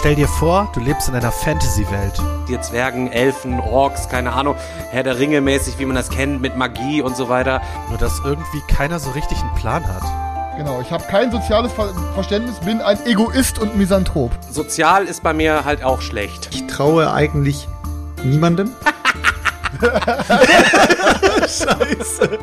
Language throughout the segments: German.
Stell dir vor, du lebst in einer Fantasy-Welt. Die Zwergen, Elfen, Orks, keine Ahnung, Herr der Ringe mäßig, wie man das kennt, mit Magie und so weiter. Nur dass irgendwie keiner so richtig einen Plan hat. Genau, ich habe kein soziales Ver Verständnis, bin ein Egoist und Misanthrop. Sozial ist bei mir halt auch schlecht. Ich traue eigentlich niemandem. Scheiße.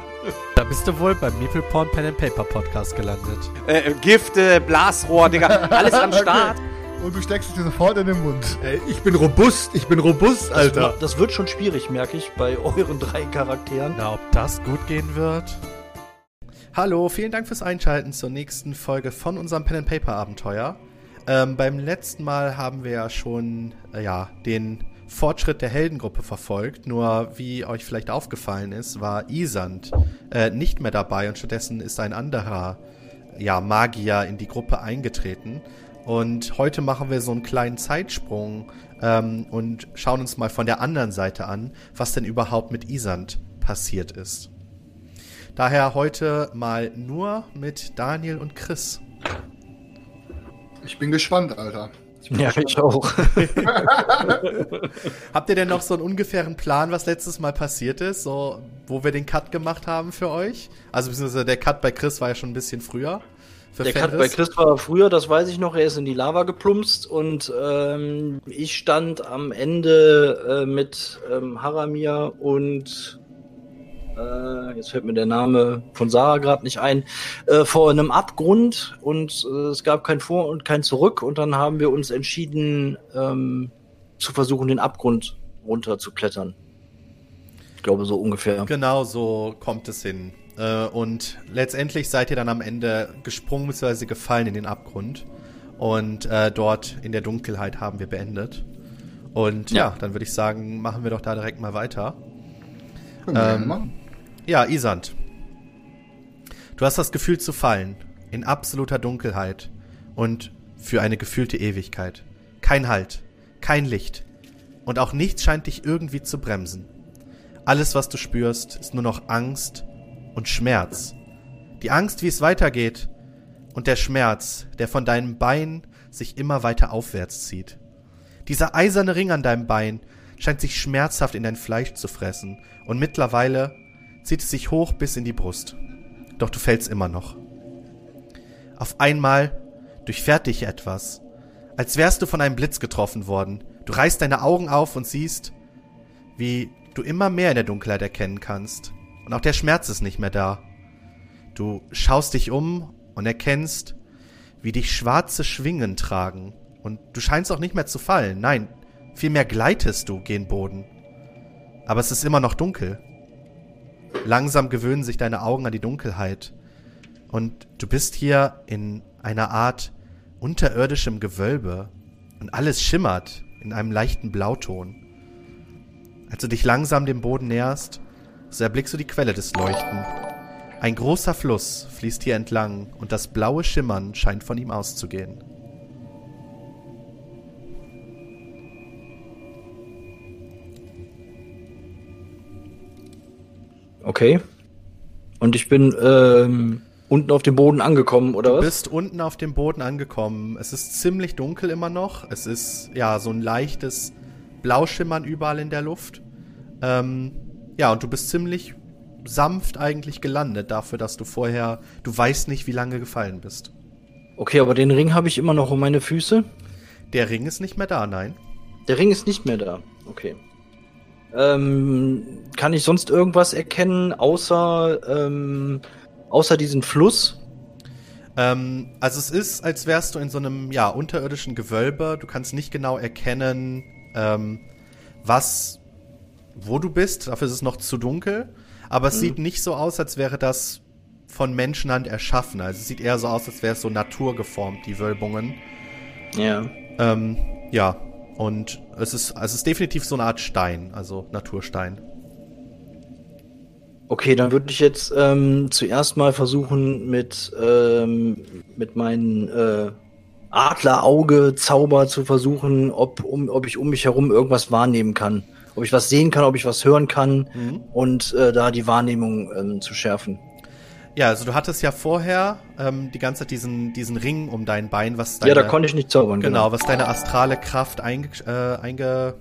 Da bist du wohl beim Meeple Porn Pen and Paper Podcast gelandet. Äh, Gifte, Blasrohr, Digga, alles am Start. Okay. Und du steckst es dir sofort in den Mund. Ey, ich bin robust, ich bin robust, Alter. Das, das wird schon schwierig, merke ich, bei euren drei Charakteren. Na, ob das gut gehen wird? Hallo, vielen Dank fürs Einschalten zur nächsten Folge von unserem Pen and Paper Abenteuer. Ähm, beim letzten Mal haben wir ja schon, äh, ja, den Fortschritt der Heldengruppe verfolgt. Nur wie euch vielleicht aufgefallen ist, war Isand äh, nicht mehr dabei und stattdessen ist ein anderer ja, Magier in die Gruppe eingetreten. Und heute machen wir so einen kleinen Zeitsprung ähm, und schauen uns mal von der anderen Seite an, was denn überhaupt mit Isand passiert ist. Daher heute mal nur mit Daniel und Chris. Ich bin gespannt, Alter. Ich ja, gespannt. ich auch. Habt ihr denn noch so einen ungefähren Plan, was letztes Mal passiert ist, so wo wir den Cut gemacht haben für euch? Also beziehungsweise der Cut bei Chris war ja schon ein bisschen früher. Der. Cut bei Chris war früher, das weiß ich noch, er ist in die Lava geplumpst und ähm, ich stand am Ende äh, mit ähm, Haramir und äh, jetzt fällt mir der Name von Sarah gerade nicht ein, äh, vor einem Abgrund und äh, es gab kein Vor- und kein Zurück und dann haben wir uns entschieden ähm, zu versuchen, den Abgrund runter zu klettern. Ich glaube so ungefähr. Genau so kommt es hin. Äh, und letztendlich seid ihr dann am Ende gesprungen bzw. gefallen in den Abgrund. Und äh, dort in der Dunkelheit haben wir beendet. Und ja, ja dann würde ich sagen, machen wir doch da direkt mal weiter. Ähm, ja, Isand. Du hast das Gefühl zu fallen. In absoluter Dunkelheit. Und für eine gefühlte Ewigkeit. Kein Halt. Kein Licht. Und auch nichts scheint dich irgendwie zu bremsen. Alles, was du spürst, ist nur noch Angst und Schmerz. Die Angst, wie es weitergeht, und der Schmerz, der von deinem Bein sich immer weiter aufwärts zieht. Dieser eiserne Ring an deinem Bein scheint sich schmerzhaft in dein Fleisch zu fressen, und mittlerweile zieht es sich hoch bis in die Brust. Doch du fällst immer noch. Auf einmal durchfährt dich etwas, als wärst du von einem Blitz getroffen worden. Du reißt deine Augen auf und siehst, wie du immer mehr in der Dunkelheit erkennen kannst. Und auch der Schmerz ist nicht mehr da. Du schaust dich um und erkennst, wie dich schwarze Schwingen tragen. Und du scheinst auch nicht mehr zu fallen. Nein, vielmehr gleitest du gen Boden. Aber es ist immer noch dunkel. Langsam gewöhnen sich deine Augen an die Dunkelheit. Und du bist hier in einer Art unterirdischem Gewölbe. Und alles schimmert in einem leichten Blauton. Als du dich langsam dem Boden näherst, so erblickst du die Quelle des Leuchten. Ein großer Fluss fließt hier entlang und das blaue Schimmern scheint von ihm auszugehen. Okay. Und ich bin ähm, unten auf dem Boden angekommen, oder was? Du bist unten auf dem Boden angekommen. Es ist ziemlich dunkel immer noch. Es ist ja so ein leichtes Blauschimmern überall in der Luft. Ähm, ja, und du bist ziemlich sanft eigentlich gelandet dafür, dass du vorher, du weißt nicht, wie lange gefallen bist. Okay, aber den Ring habe ich immer noch um meine Füße. Der Ring ist nicht mehr da, nein. Der Ring ist nicht mehr da. Okay. Ähm, kann ich sonst irgendwas erkennen, außer, ähm, außer diesen Fluss? Ähm, also es ist, als wärst du in so einem, ja, unterirdischen Gewölbe. Du kannst nicht genau erkennen, ähm, was wo du bist. Dafür ist es noch zu dunkel. Aber es mhm. sieht nicht so aus, als wäre das von Menschenhand erschaffen. Also es sieht eher so aus, als wäre es so naturgeformt, die Wölbungen. Ja. Ähm, ja. Und es ist, es ist definitiv so eine Art Stein, also Naturstein. Okay, dann würde ich jetzt ähm, zuerst mal versuchen, mit, ähm, mit meinen äh, Adlerauge-Zauber zu versuchen, ob, um, ob ich um mich herum irgendwas wahrnehmen kann ob ich was sehen kann, ob ich was hören kann mhm. und äh, da die Wahrnehmung ähm, zu schärfen. Ja, also du hattest ja vorher ähm, die ganze Zeit diesen, diesen Ring um dein Bein, was deine, Ja, da konnte ich nicht zaubern. genau, was deine astrale Kraft einge, äh, einge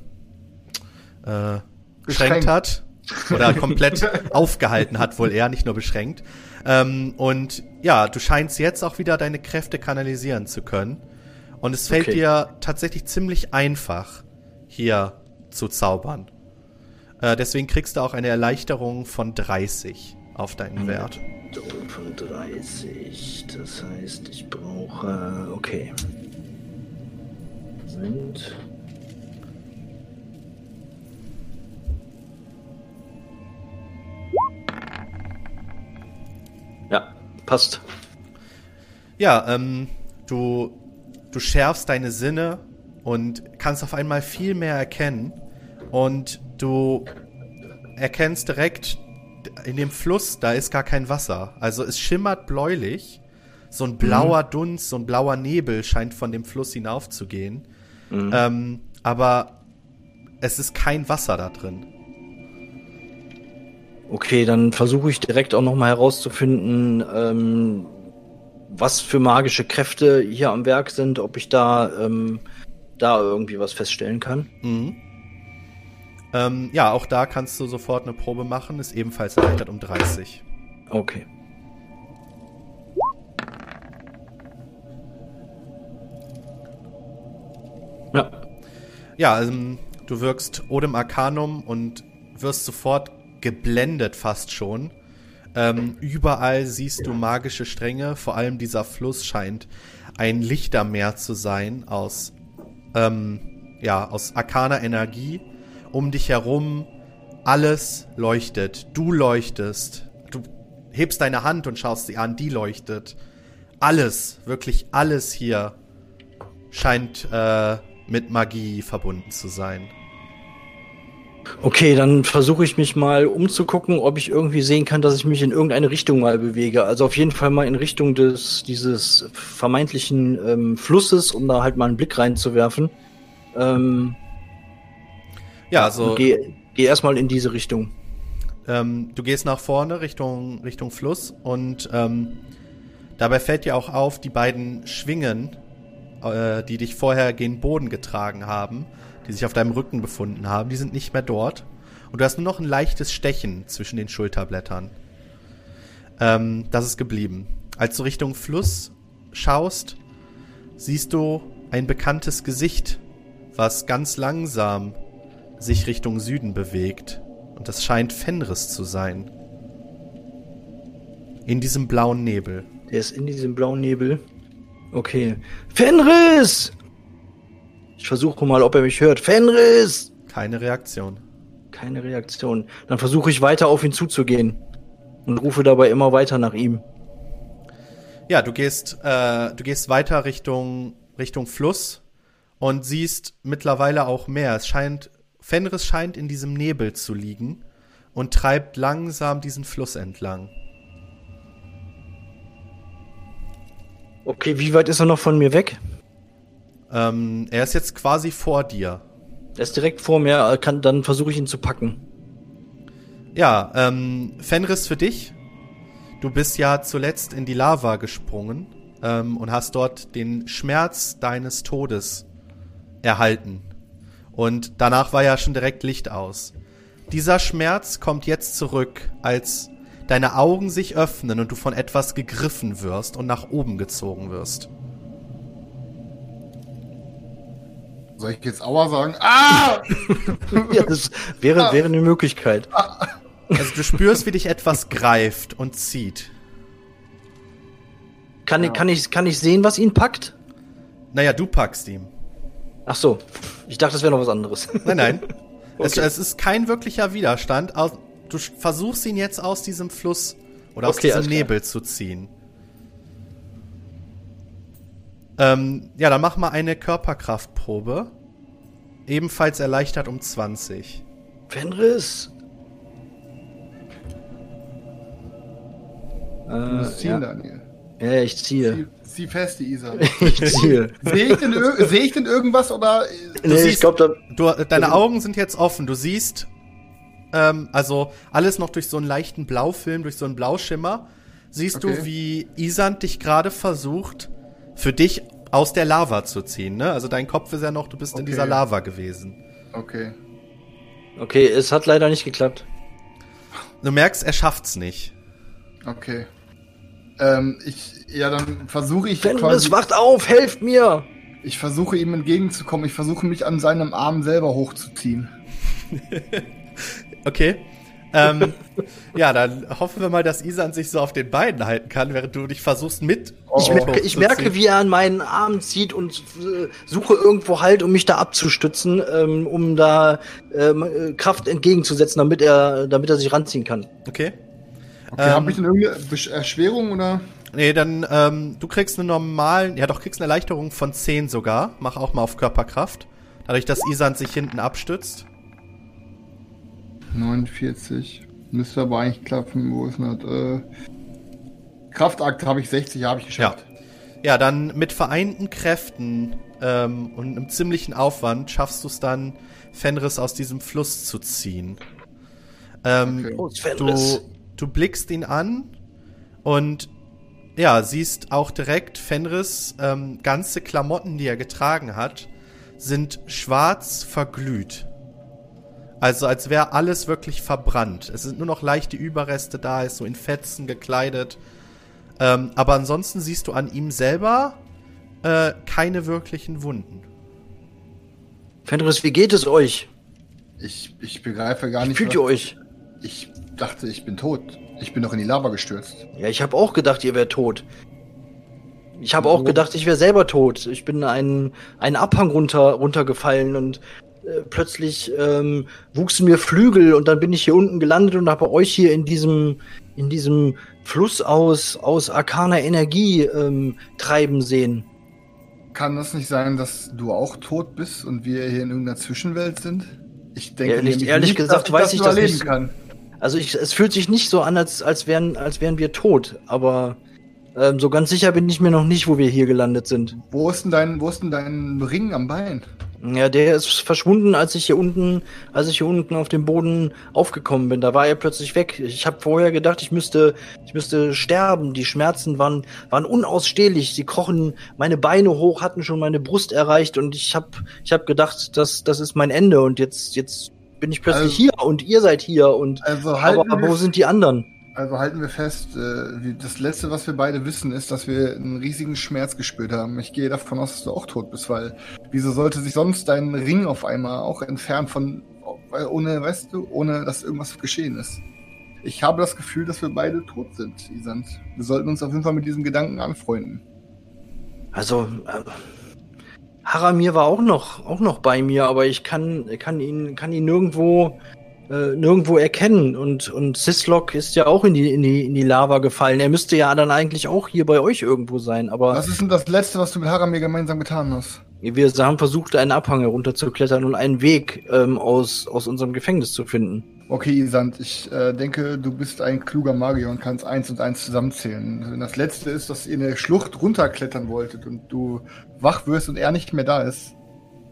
äh, Beschränkt. hat. Oder komplett aufgehalten hat, wohl eher, nicht nur beschränkt. Ähm, und ja, du scheinst jetzt auch wieder deine Kräfte kanalisieren zu können. Und es fällt Okay. dir tatsächlich ziemlich einfach, hier zu zaubern. Äh, deswegen kriegst du auch eine Erleichterung von 30 auf deinen Wert. Von 30. Das heißt, ich brauche. Okay. Sind. Ja, passt. Ja, ähm, du, du schärfst deine Sinne und kannst auf einmal viel mehr erkennen. Und du erkennst direkt in dem Fluss, da ist gar kein Wasser. Also es schimmert bläulich. So ein blauer Dunst, so ein blauer Nebel scheint von dem Fluss hinaufzugehen. Ähm, aber es ist kein Wasser da drin. Okay, dann versuche ich direkt auch nochmal herauszufinden, ähm, was für magische Kräfte hier am Werk sind, ob ich da, ähm, da irgendwie was feststellen kann. Mhm. Ähm, ja, auch da kannst du sofort eine Probe machen, ist ebenfalls erleichtert um 30. Okay. Ja, Ja, ähm, du wirkst Odem Arcanum und wirst sofort geblendet fast schon. Ähm, überall siehst du magische Stränge, vor allem dieser Fluss scheint ein Lichtermeer zu sein aus, ähm, ja, aus arkaner Energie. Um dich herum alles leuchtet. Du leuchtest. Du hebst deine Hand und schaust sie an, die leuchtet. Alles, wirklich alles hier scheint äh, mit Magie verbunden zu sein. Okay, dann versuche ich mich mal umzugucken, ob ich irgendwie sehen kann, dass ich mich in irgendeine Richtung mal bewege. Also auf jeden Fall mal in Richtung des dieses vermeintlichen ähm, Flusses, um da halt mal einen Blick reinzuwerfen. Ähm, Ja, also geh, geh erstmal in diese Richtung. ähm, du gehst nach vorne Richtung, Richtung Fluss und ähm, dabei fällt dir auch auf, die beiden Schwingen, äh, die dich vorher gen Boden getragen haben, die sich auf deinem Rücken befunden haben, die sind nicht mehr dort. Und du hast nur noch ein leichtes Stechen zwischen den Schulterblättern. Ähm, das ist geblieben. Als du Richtung Fluss schaust, siehst du ein bekanntes Gesicht, was ganz langsam sich Richtung Süden bewegt. Und das scheint Fenris zu sein. In diesem blauen Nebel. Der ist in diesem blauen Nebel. Okay. Fenris! Ich versuche mal, ob er mich hört. Fenris! Keine Reaktion. Keine Reaktion. Dann versuche ich weiter auf ihn zuzugehen. Und rufe dabei immer weiter nach ihm. Ja, du gehst, äh, du gehst weiter Richtung, Richtung Fluss und siehst mittlerweile auch mehr. Es scheint, Fenris scheint in diesem Nebel zu liegen und treibt langsam diesen Fluss entlang. Okay, wie weit ist er noch von mir weg? Ähm, er ist jetzt quasi vor dir. Er ist direkt vor mir, kann, dann versuche ich ihn zu packen. Ja, ähm, Fenris für dich. Du bist ja zuletzt in die Lava gesprungen ähm, und hast dort den Schmerz deines Todes erhalten. Und danach war ja schon direkt Licht aus. Dieser Schmerz kommt jetzt zurück, als deine Augen sich öffnen und du von etwas gegriffen wirst und nach oben gezogen wirst. Soll ich jetzt Aua sagen? Ah! Ja, das wäre, wäre eine Möglichkeit. Also du spürst, wie dich etwas greift und zieht. Kann, ich kann, ich, kann ich sehen, was ihn packt? Naja, du packst ihn. Ach so. Ich dachte, das wäre noch was anderes. Nein, nein. es, Okay. es ist kein wirklicher Widerstand. Du versuchst ihn jetzt aus diesem Fluss oder aus Okay, diesem. Nebel zu ziehen. Ähm, ja, dann mach mal eine Körperkraftprobe. Ebenfalls erleichtert um 20. Fenris! Du Äh, musst ziehen, ja. Daniel. ja, ich ziehe. Fest, die Isa. Ich ziehe. Sehe ich, denn seh ich denn irgendwas oder. nee, ich siehst- glaube, da. Du, äh, deine Augen sind jetzt offen. Du siehst, ähm, also alles noch durch so einen leichten Blaufilm, durch so einen Blauschimmer, siehst Okay. du, wie Isand dich gerade versucht, für dich aus der Lava zu ziehen, ne? Also dein Kopf ist ja noch, du bist in Okay. dieser Lava gewesen. Okay. Okay, es hat leider nicht geklappt. Du merkst, er schafft's nicht. Okay. Ähm, ich, ja, dann versuche ich Fenris, quasi, wacht auf, helft mir! ich versuche ihm entgegenzukommen. Ich versuche mich an seinem Arm selber hochzuziehen. Okay. Ähm, ja, dann hoffen wir mal, dass Isan sich so auf den Beinen halten kann, während du dich versuchst mit. Ich merke, ich merke, wie er an meinen Arm zieht und äh, suche irgendwo Halt, um mich da abzustützen, ähm, um da ähm, äh, Kraft entgegenzusetzen, damit er, damit er sich ranziehen kann. Okay. Okay, Ähm, habe ich denn irgendeine Erschwerung oder? Nee, dann, ähm, du kriegst einen normalen, ja doch, kriegst eine Erleichterung von 10 sogar. Mach auch mal auf Körperkraft. Dadurch, dass Isan sich hinten abstützt. 49. Müsste aber eigentlich klappen. Wo ist denn das? Äh, Kraftakt habe ich 60, habe ich geschafft. Ja, dann mit vereinten Kräften ähm, und einem ziemlichen Aufwand schaffst du es dann, Fenris aus diesem Fluss zu ziehen. Ähm, Okay. Du. Du blickst ihn an und ja, siehst auch direkt Fenris ähm, ganze Klamotten, die er getragen hat, sind schwarz verglüht. Also als wäre alles wirklich verbrannt. Es sind nur noch leichte Überreste da, ist so in Fetzen gekleidet. Ähm, aber ansonsten siehst du an ihm selber äh, keine wirklichen Wunden. Fenris, wie geht es euch? Ich, ich begreife gar Wie nicht. fühlt was- ihr euch? Ich dachte, ich bin tot. Ich bin doch in die Lava gestürzt. Ja, ich habe auch gedacht, ihr wärt tot. Ich habe auch gedacht, ich wäre selber tot. Ich bin einen, einen Abhang runter, runtergefallen und äh, plötzlich ähm, wuchsen mir Flügel und dann bin ich hier unten gelandet und habe euch hier in diesem, in diesem Fluss aus, aus arkaner Energie ähm, treiben sehen. Kann das nicht sein, dass du auch tot bist und wir hier in irgendeiner Zwischenwelt sind? Ich denke Ehrlich- ehrlich nicht, gesagt dass weiß ich das nicht. kann. Also ich, es fühlt sich nicht so an, als, als, wären, als wären wir tot, aber ähm, so ganz sicher bin ich mir noch nicht, wo wir hier gelandet sind. Wo ist denn dein, wo ist denn dein Ring am Bein? Ja, der ist verschwunden, als ich hier unten, als ich hier unten auf dem Boden aufgekommen bin. Da war er plötzlich weg. Ich habe vorher gedacht, ich müsste, ich müsste sterben. Die Schmerzen waren, waren unausstehlich. Sie krochen meine Beine hoch, hatten schon meine Brust erreicht und ich habe, ich habe gedacht, das, das ist mein Ende. Und jetzt, jetzt bin ich plötzlich Also- hier und ihr seid hier und Also halten, aber, aber wo sind die anderen? also halten wir fest, äh, das letzte, was wir beide wissen, ist, dass wir einen riesigen Schmerz gespürt haben. Ich gehe davon aus, dass du auch tot bist, weil wieso sollte sich sonst dein Ring auf einmal auch entfernen von, ohne, weißt du, ohne dass irgendwas geschehen ist? Ich habe das Gefühl, dass wir beide tot sind, Isand. Wir sollten uns auf jeden Fall mit diesem Gedanken anfreunden. Also äh, Haramir war auch noch, auch noch bei mir, aber ich kann, kann ihn, kann ihn nirgendwo, äh, nirgendwo erkennen. Und und Sislok ist ja auch in die, in die, in die Lava gefallen. Er müsste ja dann eigentlich auch hier bei euch irgendwo sein. Aber Was ist denn das Letzte, was du mit Haramir gemeinsam getan hast? wir haben versucht, einen Abhang herunterzuklettern und einen Weg ähm, aus aus unserem Gefängnis zu finden. Okay, Isand, ich äh, denke, du bist ein kluger Magier und kannst eins und eins zusammenzählen. Wenn das letzte ist, dass ihr eine Schlucht runterklettern wolltet und du wach wirst und er nicht mehr da ist,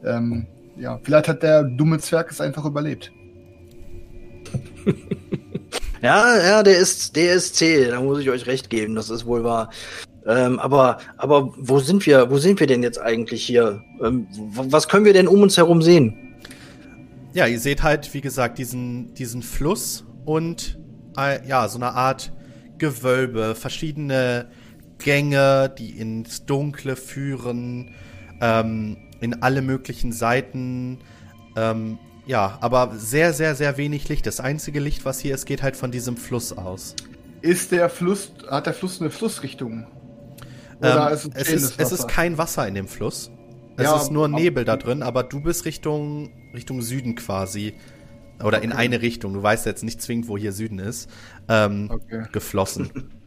ähm, ja, vielleicht hat der dumme Zwerg es einfach überlebt. Ja, ja, der ist, der ist zäh. Da muss ich euch recht geben. Das ist wohl wahr. Ähm, aber, aber wo sind wir? Wo sind wir denn jetzt eigentlich hier? Ähm, was können wir denn um uns herum sehen? Ja, ihr seht halt, wie gesagt, diesen, diesen Fluss und äh, ja, so eine Art Gewölbe, verschiedene Gänge, die ins Dunkle führen, ähm, in alle möglichen Seiten. Ähm, ja, aber sehr, sehr, sehr wenig Licht. Das einzige Licht, was hier ist, geht halt von diesem Fluss aus. Ist der Fluss, hat der Fluss eine Flussrichtung? Oder Ähm, ist es, es, ist, es ist kein Wasser in dem Fluss. Es Ja, ist nur Nebel da drin, aber du bist Richtung, Richtung Süden quasi. Oder in eine Richtung. Du weißt jetzt nicht zwingend, wo hier Süden ist. Ähm, Okay. Geflossen.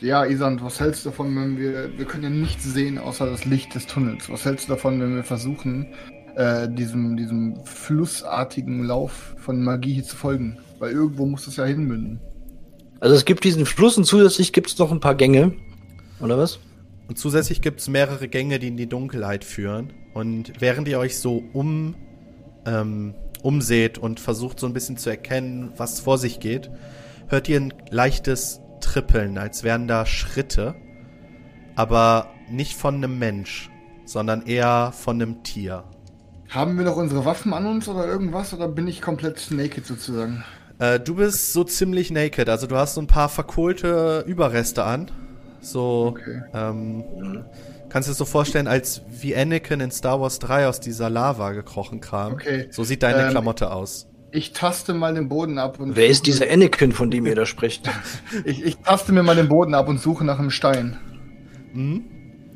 Ja, Isand, was hältst du davon, wenn wir, wir können ja nichts sehen außer das Licht des Tunnels. Was hältst du davon, wenn wir versuchen, äh, diesem, diesem flussartigen Lauf von Magie hier zu folgen? Weil irgendwo muss das ja hinmünden. Also es gibt diesen Fluss und zusätzlich gibt es noch ein paar Gänge. Oder was? Und zusätzlich gibt es mehrere Gänge, die in die Dunkelheit führen. Und während ihr euch so um, ähm, umseht und versucht so ein bisschen zu erkennen, was vor sich geht, hört ihr ein leichtes Trippeln, als wären da Schritte, aber nicht von einem Mensch, sondern eher von einem Tier. Haben wir noch unsere Waffen an uns oder irgendwas oder bin ich komplett naked sozusagen? Äh, du bist so ziemlich naked, also du hast so ein paar verkohlte Überreste an. So, Okay. ähm, kannst du dir so vorstellen, als wie Anakin in Star Wars 3 aus dieser Lava gekrochen kam. Okay. So sieht deine Ähm, Klamotte aus. Ich taste mal den Boden ab und Wer ist dieser Anakin, von dem ihr da spricht? Ich, ich taste mir mal den Boden ab und suche nach einem Stein.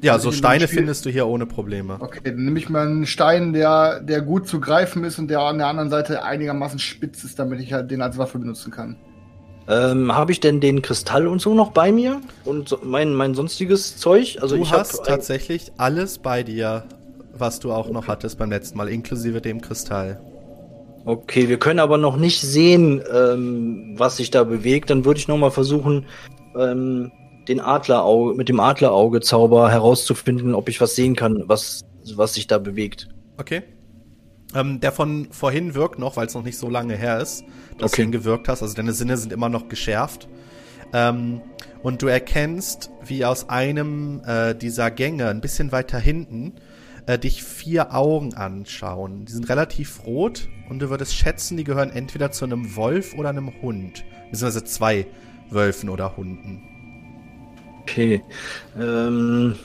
Ja, so ich in Steine findest du hier ohne Probleme. Okay, dann nehme ich mal einen Stein, der, der gut zu greifen ist und der an der anderen Seite einigermaßen spitz ist, damit ich halt den als Waffe benutzen kann. ähm, Habe ich denn den Kristall und so noch bei mir? Und so, mein, mein sonstiges Zeug? Also du ich hast tatsächlich alles bei dir, was du auch noch hattest beim letzten Mal, inklusive dem Kristall. Okay, wir können aber noch nicht sehen, ähm, was sich da bewegt. Dann würde ich noch mal versuchen, ähm, den Adlerauge, mit dem Adlerauge-Zauber herauszufinden, ob ich was sehen kann, was, was sich da bewegt. Okay. Ähm, der von vorhin wirkt noch, weil es noch nicht so lange her ist, dass Okay. du ihn gewirkt hast. Also deine Sinne sind immer noch geschärft. Ähm, und du erkennst, wie aus einem äh, dieser Gänge ein bisschen weiter hinten äh, dich vier Augen anschauen. Die sind relativ rot und du würdest schätzen, die gehören entweder zu einem Wolf oder einem Hund. Beziehungsweise zwei Wölfen oder Hunden. Okay. Ähm,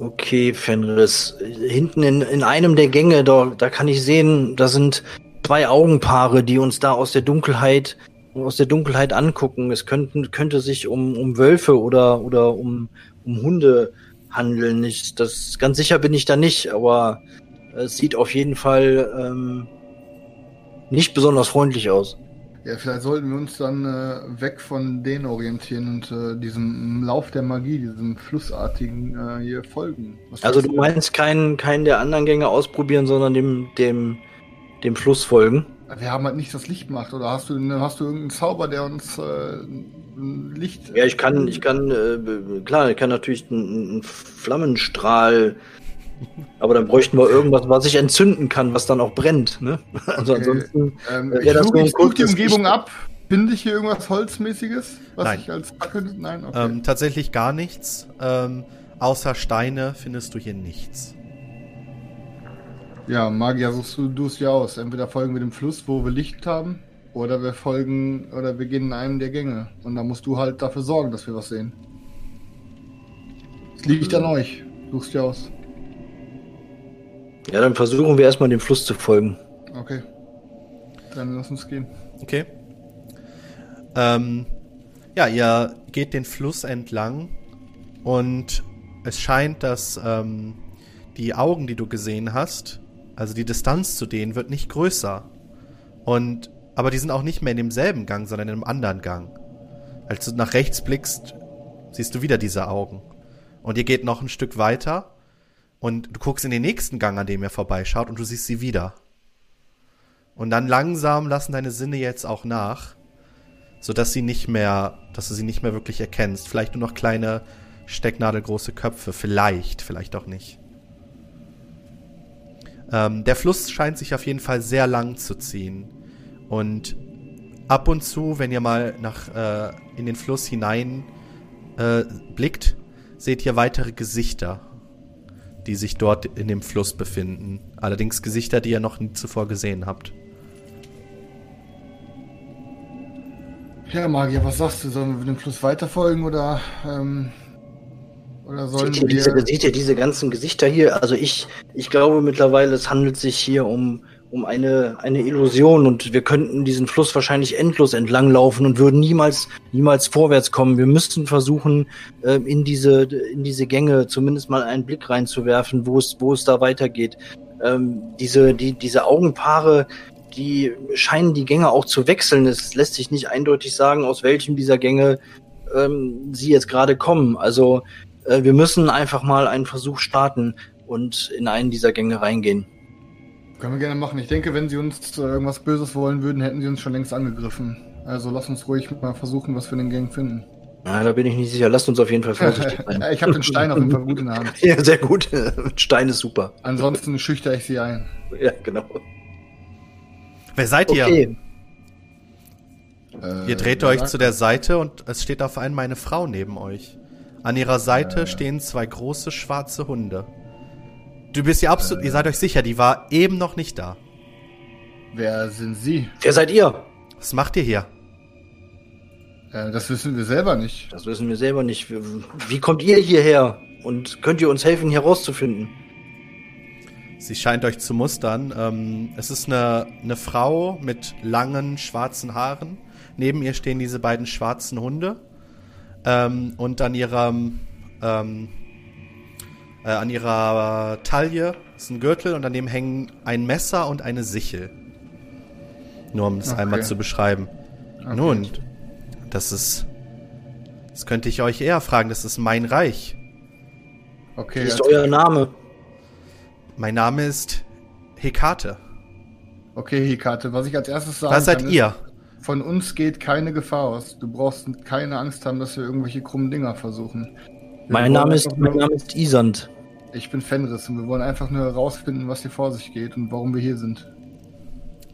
okay, Fenris. Hinten in, in einem der Gänge, da, da kann ich sehen, da sind zwei Augenpaare, die uns da aus der Dunkelheit aus der Dunkelheit angucken. Es könnten, könnte sich um, um Wölfe oder, oder um, um Hunde handeln. Ich, das, ganz sicher bin ich da nicht, aber es sieht auf jeden Fall ähm, nicht besonders freundlich aus. Ja, vielleicht sollten wir uns dann äh, weg von denen orientieren und äh, diesem Lauf der Magie, diesem Flussartigen äh, hier folgen. Was Also du meinst keinen, keinen der anderen Gänge ausprobieren, sondern dem, dem, dem Fluss folgen? Wir haben halt nicht das Licht gemacht, oder hast du, hast du irgendeinen Zauber, der uns äh, Licht. Ja, ich kann, ich kann, äh, klar, ich kann natürlich einen, einen Flammenstrahl, aber dann bräuchten wir irgendwas, was ich entzünden kann, was dann auch brennt, ne? Also Okay. ansonsten, Ähm, äh, ich wäre das ich such die Umgebung ab. Finde ich hier irgendwas Holzmäßiges? Was Nein. ich als Fackel. Nein, okay. Ähm, tatsächlich gar nichts. Ähm, außer Steine findest du hier nichts. Ja, Magier, suchst du du es ja aus. Entweder folgen wir dem Fluss, wo wir Licht haben, oder wir folgen, oder wir gehen in einen der Gänge. Und da musst du halt dafür sorgen, dass wir was sehen. Es liegt an euch. Suchst ja aus. Ja, dann versuchen wir erstmal dem Fluss zu folgen. Okay. Dann lass uns gehen. Okay. Ähm, ja, ihr geht den Fluss entlang und es scheint, dass ähm, die Augen, die du gesehen hast, also die Distanz zu denen wird nicht größer. Und aber die sind auch nicht mehr in demselben Gang, sondern in einem anderen Gang. Als du nach rechts blickst, siehst du wieder diese Augen. Und ihr geht noch ein Stück weiter und du guckst in den nächsten Gang, an dem ihr vorbeischaut und du siehst sie wieder. Und dann langsam lassen deine Sinne jetzt auch nach, sodass sie nicht mehr, dass du sie nicht mehr wirklich erkennst. Vielleicht nur noch kleine stecknadelgroße Köpfe, vielleicht, vielleicht auch nicht. Ähm, der Fluss scheint sich auf jeden Fall sehr lang zu ziehen. Und ab und zu, wenn ihr mal nach äh, in den Fluss hinein äh, blickt, seht ihr weitere Gesichter, die sich dort in dem Fluss befinden. Allerdings Gesichter, die ihr noch nie zuvor gesehen habt. Ja, Magier, was sagst du? Sollen wir dem Fluss weiterfolgen oder, ähm, oder sollen Seht ihr, diese, wir. seht ihr diese ganzen Gesichter hier? Also ich, ich glaube mittlerweile, es handelt sich hier um, um eine, eine Illusion und wir könnten diesen Fluss wahrscheinlich endlos entlanglaufen und würden niemals, niemals vorwärts kommen. Wir müssten versuchen, äh, in diese, in diese Gänge zumindest mal einen Blick reinzuwerfen, wo es, wo es da weitergeht. Ähm, diese, die, diese Augenpaare, die scheinen die Gänge auch zu wechseln. Es lässt sich nicht eindeutig sagen, aus welchem dieser Gänge ähm, sie jetzt gerade kommen. Also äh, wir müssen einfach mal einen Versuch starten und in einen dieser Gänge reingehen. Können wir gerne machen. Ich denke, wenn sie uns äh, irgendwas Böses wollen würden, hätten sie uns schon längst angegriffen. Also lass uns ruhig mal versuchen, was wir in den Gang finden. Na, da bin ich nicht sicher. Lasst uns auf jeden Fall vorsichtig sein. ich habe den Stein auf jeden Fall gut in der Hand. Ja, sehr gut. Stein ist super. Ansonsten schüchter ich sie ein. Ja, genau. Wer seid ihr? Okay. Äh, Ihr dreht euch zu der Seite und es steht auf einmal eine Frau neben euch. An ihrer Seite stehen zwei große schwarze Hunde. Du bist ihr absolut, ihr seid euch sicher, die war eben noch nicht da. Wer sind Sie? Wer seid ihr? Was macht ihr hier? Äh, das wissen wir selber nicht. Das wissen wir selber nicht. Wie, wie kommt ihr hierher? Und könnt ihr uns helfen, hier rauszufinden? Sie scheint euch zu mustern. Ähm, es ist eine, eine Frau mit langen schwarzen Haaren. Neben ihr stehen diese beiden schwarzen Hunde. Ähm, und an ihrem ähm, äh, an ihrer Taille ist ein Gürtel und daneben hängen ein Messer und eine Sichel. Nur um es Okay. einmal zu beschreiben. Okay. Nun, das ist. Das könnte ich euch eher fragen. Das ist mein Reich. Okay, Wie ist euer Name? Mein Name ist Hekate. okay, Hikate. Was ich als erstes sagen Was seid kann, ihr? Ist, von uns geht keine Gefahr aus. Du brauchst keine Angst haben, dass wir irgendwelche krummen Dinger versuchen. Mein Name ist, mein Name ist Isand. Ich bin Fenris und wir wollen einfach nur herausfinden, was hier vor sich geht und warum wir hier sind.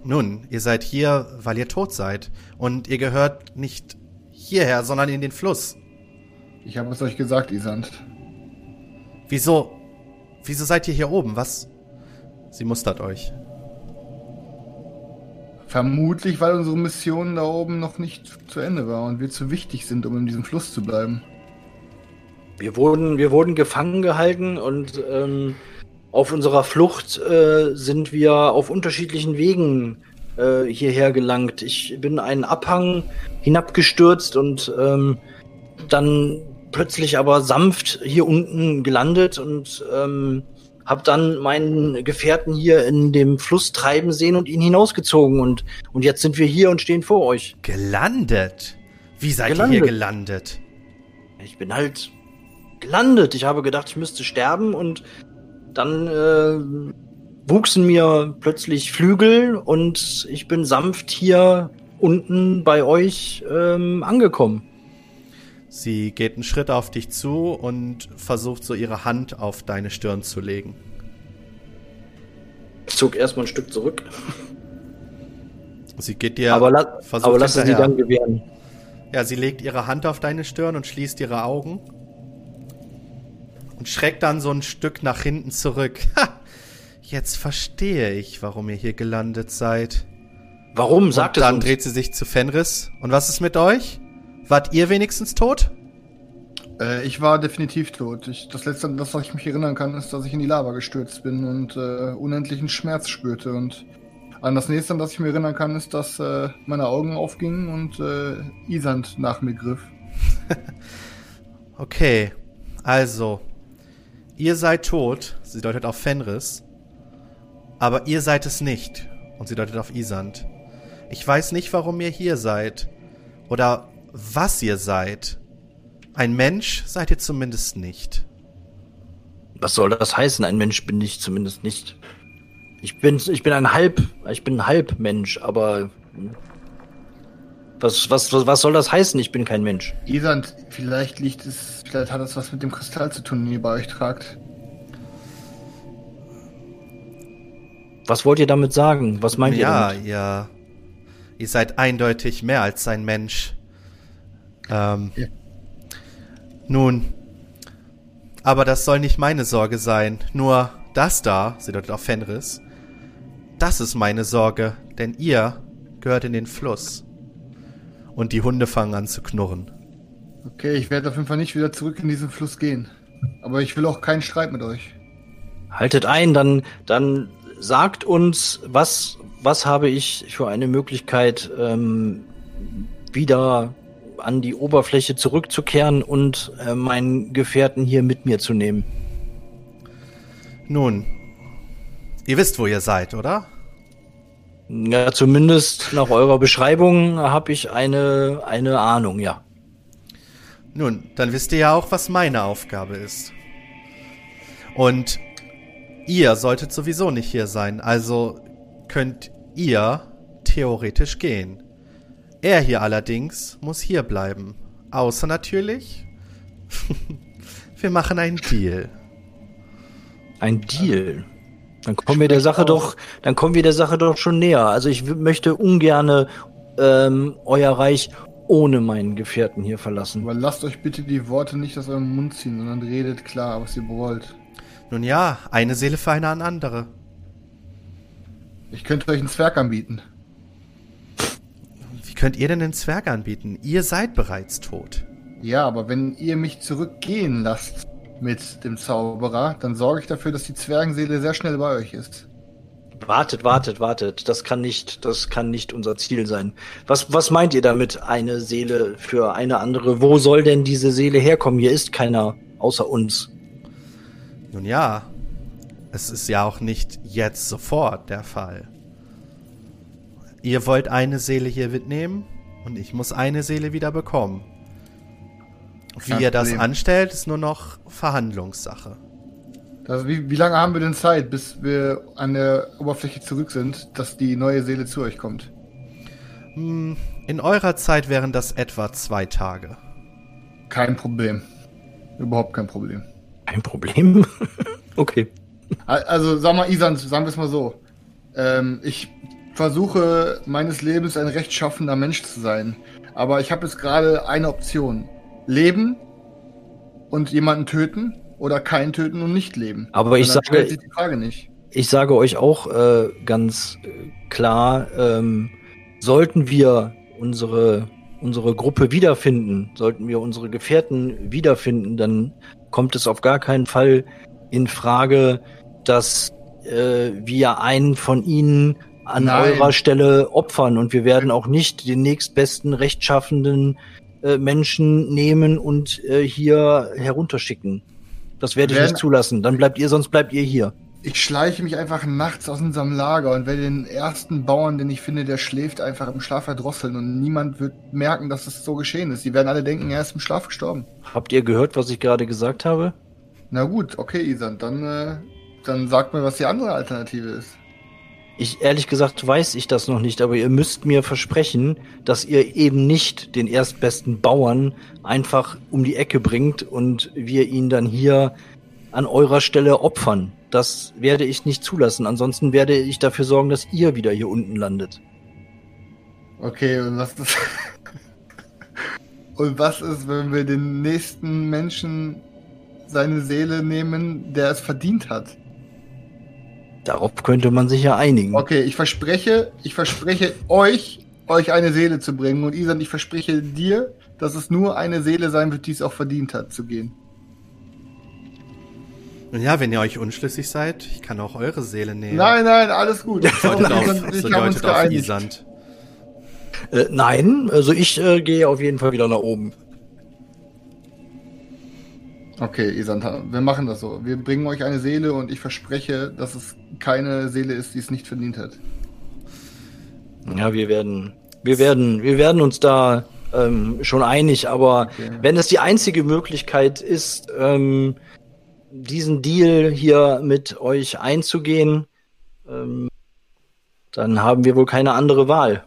Nun, ihr seid hier, weil ihr tot seid. Und ihr gehört nicht hierher, sondern in den Fluss. Ich habe es euch gesagt, Isand. Wieso? Wieso seid ihr hier oben? Was? Sie mustert euch. Vermutlich, weil unsere Mission da oben noch nicht zu Ende war und wir zu wichtig sind, um in diesem Fluss zu bleiben. Wir wurden, wir wurden gefangen gehalten und ähm, auf unserer Flucht äh, sind wir auf unterschiedlichen Wegen äh, hierher gelangt. Ich bin einen Abhang hinabgestürzt und ähm, dann plötzlich aber sanft hier unten gelandet und ähm, habe dann meinen Gefährten hier in dem Fluss treiben sehen und ihn hinausgezogen und und jetzt sind wir hier und stehen vor euch. Gelandet? Wie seid Gelandet. ihr hier gelandet? Ich bin halt gelandet. Ich habe gedacht, ich müsste sterben und dann äh, wuchsen mir plötzlich Flügel und ich bin sanft hier unten bei euch ähm, angekommen. Sie geht einen Schritt auf dich zu und versucht so ihre Hand auf deine Stirn zu legen. Ich zog erstmal ein Stück zurück, Sie geht dir aber, la aber lass hinterher. dann gewähren. Ja, sie legt ihre Hand auf deine Stirn und schließt ihre Augen. Und schreckt dann so ein Stück nach hinten zurück. Ha! Jetzt verstehe ich, warum ihr hier gelandet seid. Warum? Sagt und es dann uns. dreht sie sich zu Fenris. Und was ist mit euch? Wart ihr wenigstens tot? Äh, ich war definitiv tot. Ich, das letzte, das, was ich mich erinnern kann, ist, dass ich in die Lava gestürzt bin und äh, unendlichen Schmerz spürte. Und an das nächste, an das ich mich erinnern kann, ist, dass äh, meine Augen aufgingen und äh, Isand nach mir griff. Okay, also, ihr seid tot, sie deutet auf Fenris, aber ihr seid es nicht, und sie deutet auf Isand. Ich weiß nicht, warum ihr hier seid, oder was ihr seid. Ein Mensch seid ihr zumindest nicht. Was soll das heißen? Ein Mensch bin ich zumindest nicht. Ich bin, ich bin ein Halb, ich bin ein Halbmensch, aber was, was, was, was soll das heißen? Ich bin kein Mensch. Isand, vielleicht liegt es, vielleicht hat es was mit dem Kristall zu tun, den ihr bei euch tragt. Was wollt ihr damit sagen? Was meint ja, ihr damit? ihr, ihr seid eindeutig mehr als ein Mensch. Ähm, Ja. Nun, aber das soll nicht meine Sorge sein. Nur das da, sie deutet auf Fenris, das ist meine Sorge, denn ihr gehört in den Fluss. Und die Hunde fangen an zu knurren. Okay, ich werde auf jeden Fall nicht wieder zurück in diesen Fluss gehen. Aber ich will auch keinen Streit mit euch. Haltet ein, dann, dann sagt uns, was, was habe ich für eine Möglichkeit, ähm, wieder an die Oberfläche zurückzukehren und äh, meinen Gefährten hier mit mir zu nehmen. Nun, ihr wisst, wo ihr seid, oder? Ja, zumindest nach eurer Beschreibung habe ich eine, eine Ahnung, ja. Nun, dann wisst ihr ja auch, was meine Aufgabe ist. Und ihr solltet sowieso nicht hier sein, also könnt ihr theoretisch gehen. Er hier allerdings muss hier bleiben. Außer natürlich, wir machen einen Deal. Ein Deal. Dann kommen wir der Sache doch, dann kommen wir der Sache doch schon näher. Also ich möchte ungerne ähm, euer Reich ohne meinen Gefährten hier verlassen. Aber lasst euch bitte die Worte nicht aus eurem Mund ziehen, sondern redet klar, was ihr wollt. Nun ja, eine Seele für eine andere. Ich könnte euch einen Zwerg anbieten. Wie könnt ihr denn den Zwerg anbieten? Ihr seid bereits tot. Ja, aber wenn ihr mich zurückgehen lasst mit dem Zauberer, dann sorge ich dafür, dass die Zwergenseele sehr schnell bei euch ist. Wartet, wartet, wartet. Das kann nicht, das kann nicht unser Ziel sein. Was, was meint ihr damit? Eine Seele für eine andere? Wo soll denn diese Seele herkommen? Hier ist keiner außer uns. Nun ja, es ist ja auch nicht jetzt sofort der Fall. Ihr wollt eine Seele hier mitnehmen und ich muss eine Seele wieder bekommen. Wie ihr das anstellt, ist nur noch Verhandlungssache. Also wie, wie lange haben wir denn Zeit, bis wir an der Oberfläche zurück sind, dass die neue Seele zu euch kommt? Hm, in eurer Zeit wären das etwa zwei Tage. Kein Problem. Überhaupt kein Problem. Kein Problem. okay. Al- Also sag mal, Isan, sagen wir es mal so. Ähm, ich versuche meines Lebens ein rechtschaffender Mensch zu sein. Aber ich habe jetzt gerade eine Option. Leben und jemanden töten oder keinen töten und nicht leben. Aber ich Und sage- die Frage nicht. Ich sage euch auch äh, ganz äh, klar, ähm, sollten wir unsere, unsere Gruppe wiederfinden, sollten wir unsere Gefährten wiederfinden, dann kommt es auf gar keinen Fall in Frage, dass äh, wir einen von ihnen an Nein. eurer Stelle opfern und wir werden auch nicht den nächstbesten rechtschaffenden äh, Menschen nehmen und äh, hier herunterschicken. Das werde ich nicht zulassen. Dann bleibt ihr, sonst bleibt ihr hier. Ich schleiche mich einfach nachts aus unserem Lager und werde den ersten Bauern, den ich finde, der schläft, einfach im Schlaf erdrosseln und niemand wird merken, dass es so geschehen ist. Die werden alle denken, er ist im Schlaf gestorben. Habt ihr gehört, was ich gerade gesagt habe? Na gut, okay, Isan, dann, äh, dann sagt mir, was die andere Alternative ist. Ich ehrlich gesagt weiß ich das noch nicht, aber ihr müsst mir versprechen, dass ihr eben nicht den erstbesten Bauern einfach um die Ecke bringt und wir ihn dann hier an eurer Stelle opfern. Das werde ich nicht zulassen. Ansonsten werde ich dafür sorgen, dass ihr wieder hier unten landet. Okay, und was ist. und was ist, wenn wir den nächsten Menschen seine Seele nehmen, der es verdient hat? Darauf könnte man sich ja einigen. Okay, ich verspreche, ich verspreche euch, euch eine Seele zu bringen. Und Isan, ich verspreche dir, dass es nur eine Seele sein wird, die es auch verdient hat, zu gehen. Nun ja, wenn ihr euch unschlüssig seid, ich kann auch eure Seele nehmen. Nein, nein, alles gut. So Isan deutet auf, ich so deutet auf. Isand. Äh, nein, also ich äh, gehe auf jeden Fall wieder nach oben. Okay, Isan, wir machen das so. Wir bringen euch eine Seele und ich verspreche, dass es keine Seele ist, die es nicht verdient hat. Ja, wir werden, wir werden, wir werden uns da ähm, schon einig, aber Okay. wenn es die einzige Möglichkeit ist, ähm, diesen Deal hier mit euch einzugehen, ähm, dann haben wir wohl keine andere Wahl.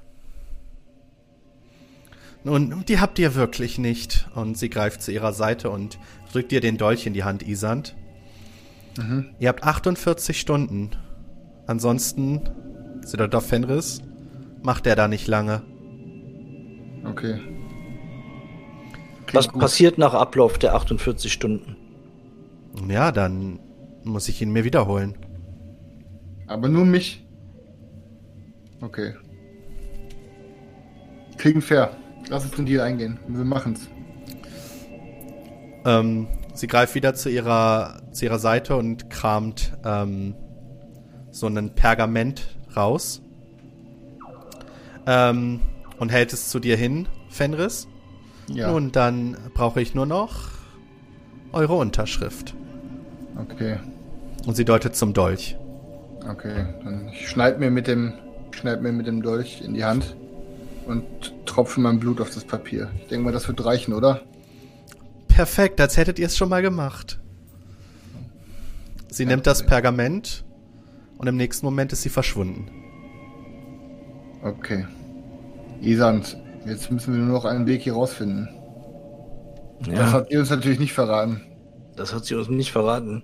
Nun, die habt ihr wirklich nicht. Und sie greift zu ihrer Seite und drückt ihr den Dolch in die Hand, Isand. Mhm. Ihr habt 48 Stunden. Ansonsten, Siddardorf Fenris, macht er da nicht lange. Okay. Klingt Was gut. passiert nach Ablauf der 48 Stunden? Ja, dann muss ich ihn mir wiederholen. Aber nur mich. Okay. Klingt fair. Lass uns den Deal eingehen. Wir machen's. Ähm, sie greift wieder zu ihrer, zu ihrer Seite und kramt ähm, so ein Pergament raus. Ähm, und hält es zu dir hin, Fenris. Ja. Nun, dann brauche ich nur noch eure Unterschrift. Okay. Und sie deutet zum Dolch. Okay. Dann ich schneid mir mit dem schneid mir mit dem Dolch in die Hand und tropfe mein Blut auf das Papier. Ich denke mal, das wird reichen, oder? Perfekt, als hättet ihr es schon mal gemacht. Sie nimmt das. Pergament und im nächsten Moment ist sie verschwunden. Okay. Isand, jetzt müssen wir nur noch einen Weg hier rausfinden. Das Ja, hat ihr uns natürlich nicht verraten. das hat sie uns nicht verraten.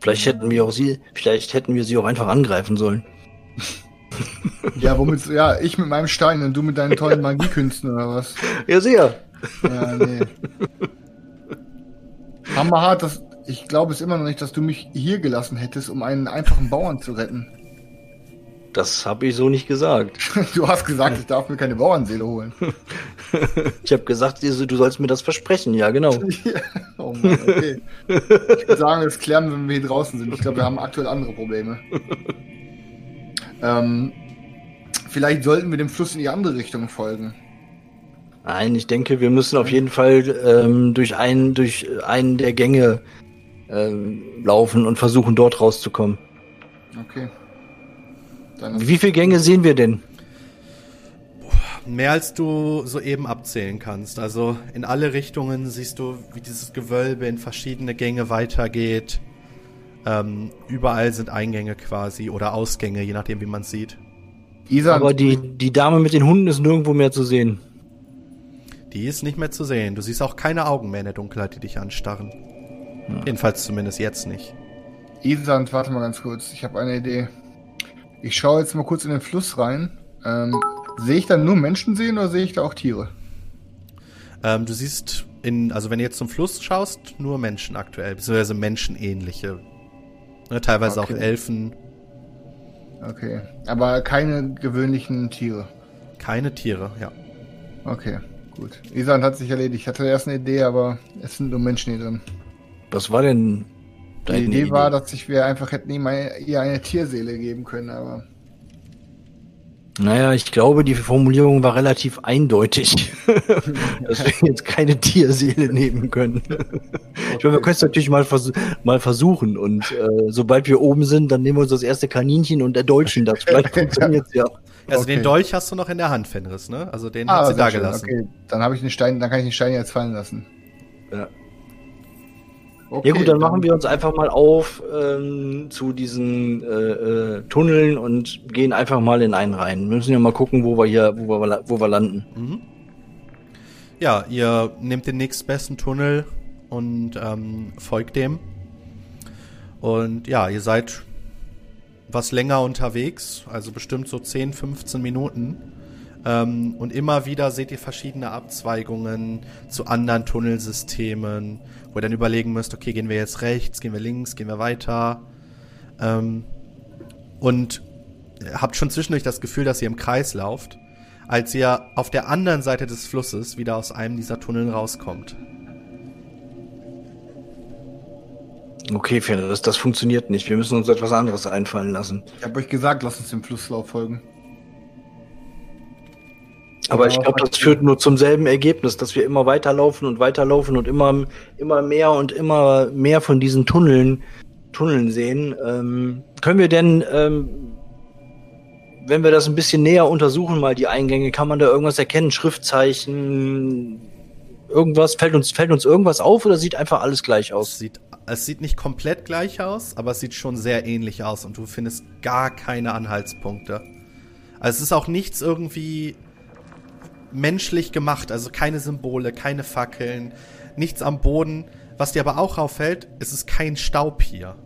Vielleicht hätten wir auch sie, vielleicht hätten wir sie auch einfach angreifen sollen. Ja, womit, ja, ich mit meinem Stein und du mit deinen tollen Magiekünsten oder was? Ja, sehr. Ja, nee. Hammerhart, das, ich glaube es immer noch nicht, dass du mich hier gelassen hättest, um einen einfachen Bauern zu retten. Das habe ich so nicht gesagt. Du hast gesagt, ich darf mir keine Bauernseele holen. Ich habe gesagt, du sollst mir das versprechen. Ja, genau. Ja. Oh Mann, okay. Ich würde sagen, das klären wir, wenn wir hier draußen sind. Ich glaube, wir haben aktuell andere Probleme. Ähm, vielleicht sollten wir dem Fluss in die andere Richtung folgen. Nein, ich denke, wir müssen auf jeden Fall ähm, durch einen durch einen der Gänge ähm, laufen und versuchen, dort rauszukommen. Okay. Dann Wie viele Gänge sehen wir denn? Mehr als du soeben abzählen kannst. Also in alle Richtungen siehst du, wie dieses Gewölbe in verschiedene Gänge weitergeht. Ähm, überall sind Eingänge quasi oder Ausgänge, je nachdem, wie man sieht. Isa, Aber die, die Dame mit den Hunden ist nirgendwo mehr zu sehen. Die ist nicht mehr zu sehen. Du siehst auch keine Augen mehr in der Dunkelheit, die dich anstarren. Jedenfalls zumindest jetzt nicht. Isand, warte mal ganz kurz. Ich habe eine Idee. Ich schaue jetzt mal kurz in den Fluss rein. Ähm, sehe ich da nur Menschen sehen oder sehe ich da auch Tiere? Ähm, du siehst in, also wenn du jetzt zum Fluss schaust, nur Menschen aktuell, beziehungsweise menschenähnliche. Ne, teilweise Okay. auch Elfen, Okay. Aber keine gewöhnlichen Tiere. keine Tiere, ja. Okay, gut. Isand hat sich erledigt. Ich hatte erst eine Idee, aber es sind nur Menschen hier drin. Was war denn Die deine Idee, war, dass ich wir einfach hätten ihm eine, ihr eine Tierseele geben können, aber Naja, ich glaube, die Formulierung war relativ eindeutig, dass wir jetzt keine Tierseele nehmen können. Ich meine, wir können es natürlich mal, vers mal versuchen und äh, sobald wir oben sind, dann nehmen wir uns das erste Kaninchen und erdeutschen das. Vielleicht funktioniert ja. Also Okay. den Dolch hast du noch in der Hand, Fenris, ne? Also den ah, hat sie da schön. gelassen. Okay, dann habe ich den Stein, dann kann ich den Stein jetzt fallen lassen. Ja. Okay, Ja gut, dann machen wir uns einfach mal auf ähm, zu diesen äh, äh, Tunneln und gehen einfach mal in einen rein. Wir müssen ja mal gucken, wo wir hier, wo wir, wo wir landen. Mhm. Ja, ihr nehmt den nächstbesten Tunnel und ähm, folgt dem. Und ja, ihr seid was länger unterwegs, also bestimmt so 10, 15 Minuten. Ähm, und immer wieder seht ihr verschiedene Abzweigungen zu anderen Tunnelsystemen, wo ihr dann überlegen müsst, okay, gehen wir jetzt rechts, gehen wir links, gehen wir weiter. Ähm, und habt schon zwischendurch das Gefühl, dass ihr im Kreis lauft, als ihr auf der anderen Seite des Flusses wieder aus einem dieser Tunnel rauskommt. Okay, Fähre, das, das funktioniert nicht. Wir müssen uns etwas anderes einfallen lassen. Ich habe euch gesagt, lasst uns dem Flusslauf folgen. Aber ich glaube, das führt nur zum selben Ergebnis, dass wir immer weiterlaufen und weiterlaufen und immer, immer mehr und immer mehr von diesen Tunneln, Tunneln sehen. Ähm, können wir denn, ähm, wenn wir das ein bisschen näher untersuchen, mal die Eingänge, kann man da irgendwas erkennen? Schriftzeichen, irgendwas? Fällt uns, fällt uns irgendwas auf oder sieht einfach alles gleich aus? sieht, es sieht nicht komplett gleich aus, aber es sieht schon sehr ähnlich aus und du findest gar keine Anhaltspunkte. Also es ist auch nichts irgendwie menschlich gemacht, also keine Symbole, keine Fackeln, nichts am Boden. Was dir aber auch auffällt, es ist kein Staub hier.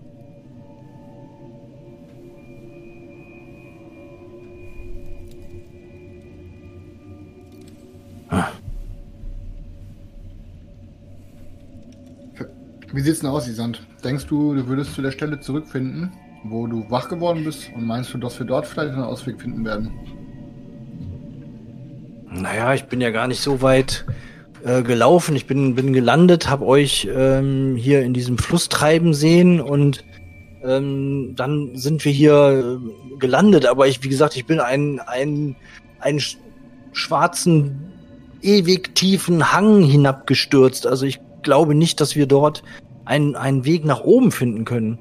Wie sieht's denn aus, Isand? Denkst du, du würdest zu der Stelle zurückfinden, wo du wach geworden bist? Und meinst du, dass wir dort vielleicht einen Ausweg finden werden? Naja, ich bin ja gar nicht so weit äh, gelaufen. Ich bin, bin gelandet, habe euch ähm, hier in diesem Fluss treiben sehen und ähm, dann sind wir hier äh, gelandet. Aber ich, wie gesagt, ich bin einen, einen, einen sch schwarzen, ewig tiefen Hang hinabgestürzt. Also ich glaube nicht, dass wir dort einen, einen Weg nach oben finden können.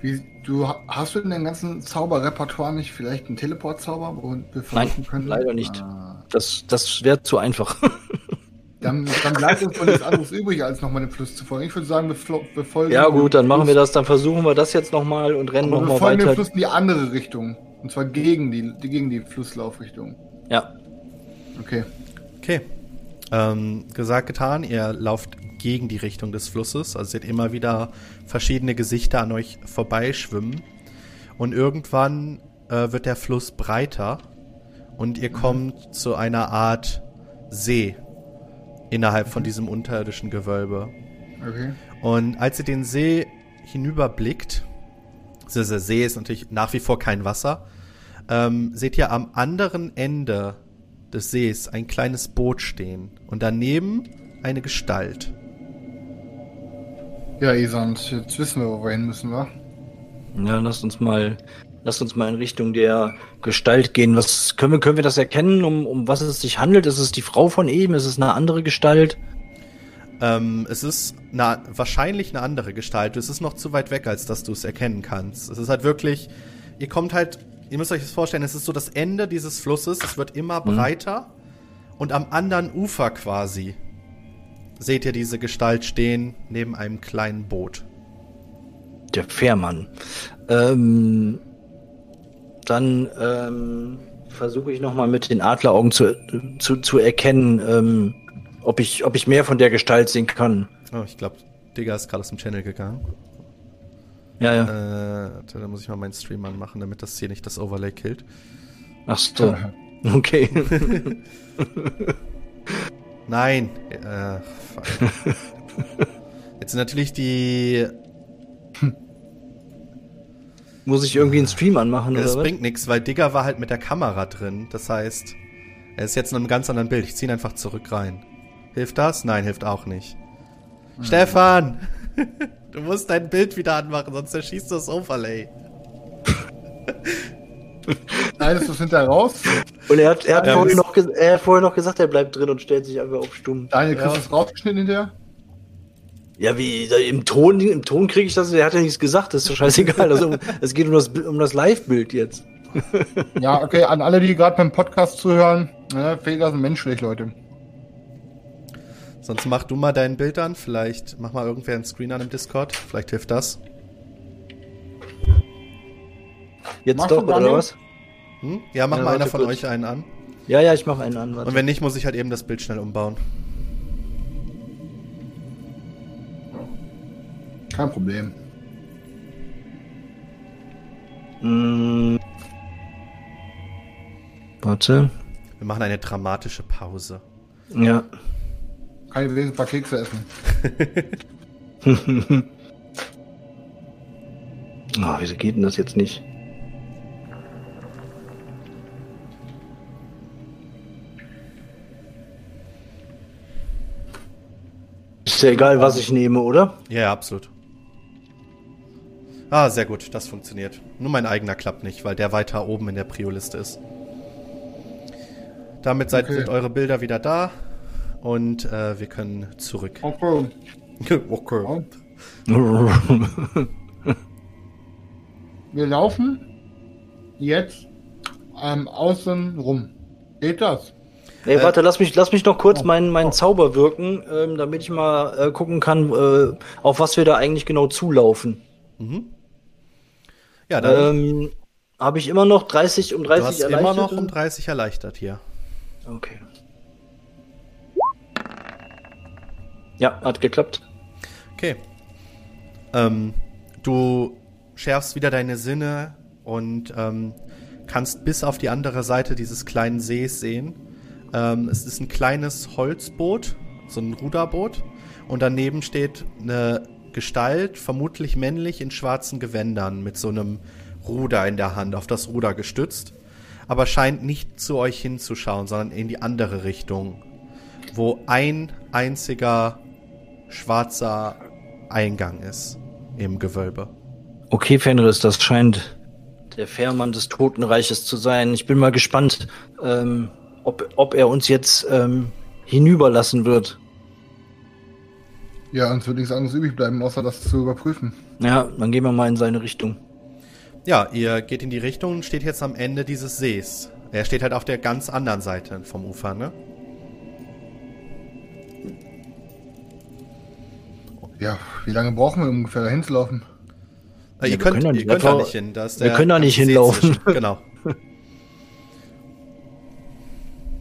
Wie, du hast du in deinem ganzen Zauberrepertoire nicht vielleicht einen Teleportzauber, wo wir Nein, versuchen können? leider nicht. Ah. Das, das wäre zu einfach. Dann, dann bleibt uns nichts anderes übrig, als nochmal dem Fluss zu folgen. Ich würde sagen, wir, wir folgen. ja dem gut, dann machen wir Fluss. das, dann versuchen wir das jetzt nochmal und rennen Aber wir nochmal folgen dem weiter. Fluss in die andere Richtung. Und zwar gegen die, die, gegen die Flusslaufrichtung. Ja. Okay. Okay. Ähm, gesagt, getan. Ihr lauft gegen die Richtung des Flusses. Also seht immer wieder verschiedene Gesichter an euch vorbeischwimmen. Und irgendwann äh, wird der Fluss breiter und ihr kommt zu einer Art See innerhalb von diesem unterirdischen Gewölbe. Okay. Und als ihr den See hinüberblickt, also der See ist natürlich nach wie vor kein Wasser, ähm, seht ihr am anderen Ende des Sees ein kleines Boot stehen und daneben eine Gestalt. Ja, Isand, jetzt wissen wir, wo wir hin müssen, wa? Ja, lasst uns mal, lasst uns mal in Richtung der Gestalt gehen. Was können wir, können wir das erkennen, um, um was es sich handelt? Ist es die Frau von eben? Ist es eine andere Gestalt? Ähm, es ist na, wahrscheinlich eine andere Gestalt. Es ist noch zu weit weg, als dass du es erkennen kannst. Es ist halt wirklich, ihr kommt halt, ihr müsst euch das vorstellen, es ist so das Ende dieses Flusses, es wird immer breiter und am anderen Ufer quasi seht ihr diese Gestalt stehen neben einem kleinen Boot. Der Fährmann. Ähm, dann ähm, versuche ich nochmal mit den Adleraugen zu, zu, zu erkennen, ähm, ob, ich, ob ich mehr von der Gestalt sehen kann. Oh, ich glaube, Digga ist gerade aus dem Channel gegangen. Ja, Äh, ja. warte, da muss ich mal meinen Stream anmachen, damit das hier nicht das Overlay killt. Ach so. Okay. Nein. Äh, fuck. Jetzt sind natürlich die. Muss ich irgendwie einen Stream anmachen Das oder was? bringt nichts, weil Digger war halt mit der Kamera drin. Das heißt, er ist jetzt in einem ganz anderen Bild. Ich ziehe ihn einfach zurück rein. Hilft das? Nein, hilft auch nicht. Stefan! Du musst dein Bild wieder anmachen, sonst erschießt du das Overlay. Nein, ist das hinterher raus? Und er hat, er, hat Ja, vorhin noch er hat vorhin noch gesagt, er bleibt drin und stellt sich einfach auf stumm. Daniel, kriegst Ja. du das rausgeschnitten hinterher? Ja, wie im Ton, im Ton kriege ich das, er hat ja nichts gesagt, das ist doch scheißegal. Also, es geht um das, um das Live-Bild jetzt. Ja, okay, an alle, die gerade beim Podcast zuhören, ne, Fehler sind menschlich, Leute. Sonst mach du mal dein Bild an. Vielleicht mach mal irgendwer einen Screen an im Discord. Vielleicht hilft das. Jetzt Machst doch, oder was? Hm? Ja, mach Ja, mal einer von kurz. euch einen an. Ja, ja, ich mache einen an. Warte. Und wenn nicht, muss ich halt eben das Bild schnell umbauen. Kein Problem. Mm. Warte. Wir machen eine dramatische Pause. Ja. Kann ich wenigstens ein paar Kekse essen. Oh, wieso geht denn das jetzt nicht? Ist ja egal, was ich nehme, oder? Ja, ja, absolut. Ah, sehr gut, das funktioniert. Nur mein eigener klappt nicht, weil der weiter oben in der Prio-Liste ist. Damit seid, Okay. sind eure Bilder wieder da und äh, wir können zurück. Okay. okay. Wir laufen jetzt ähm, außen rum. Geht das? Ey, Äh, warte, lass mich, lass mich noch kurz meinen, meinen Zauber wirken, ähm, damit ich mal äh, gucken kann, äh, auf was wir da eigentlich genau zulaufen. Ja, dann Ähm, Habe ich immer noch 30 um 30 du hast erleichtert? immer noch um 30 erleichtert hier. Okay. Ja, hat geklappt. Okay. Ähm, du schärfst wieder deine Sinne und ähm, kannst bis auf die andere Seite dieses kleinen Sees sehen. Ähm, es ist ein kleines Holzboot, so ein Ruderboot. Und daneben steht eine Gestalt, vermutlich männlich in schwarzen Gewändern, mit so einem Ruder in der Hand, auf das Ruder gestützt. Aber scheint nicht zu euch hinzuschauen, sondern in die andere Richtung, wo ein einziger schwarzer Eingang ist im Gewölbe. Okay, Fenris, das scheint der Fährmann des Totenreiches zu sein. Ich bin mal gespannt, ähm, ob, ob er uns jetzt ähm, hinüberlassen wird. Ja, uns wird nichts anderes übrig bleiben, außer das zu überprüfen. Ja, dann gehen wir mal in seine Richtung. Ja, ihr geht in die Richtung und steht jetzt am Ende dieses Sees. Er steht halt auf der ganz anderen Seite vom Ufer, ne? Ja, wie lange brauchen wir ungefähr dahin zu laufen? Äh, ihr wir könnt, können da ihr nicht- könnt da wir- nicht hin. Da ist wir können da nicht hinlaufen. Genau.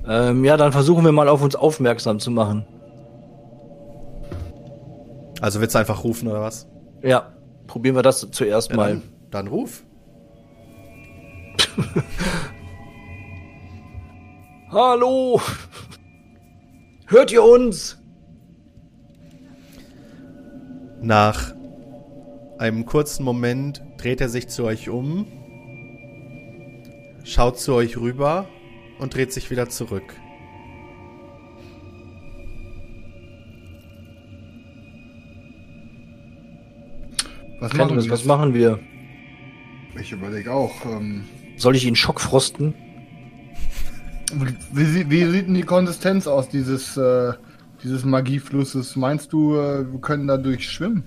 Ähm, ja, dann versuchen wir mal auf uns aufmerksam zu machen. Also willst du einfach rufen oder was? Ja, probieren wir das zuerst Ja, mal. dann, dann ruf. Hallo! Hört ihr uns? Nach einem kurzen Moment dreht er sich zu euch um, schaut zu euch rüber und dreht sich wieder zurück. Was machen wir? was machen wir? Ich überlege auch. Ähm, Soll ich ihn schockfrosten? wie, sie- wie sieht denn die Konsistenz aus dieses, äh, dieses Magieflusses? Meinst du, äh, wir können dadurch schwimmen?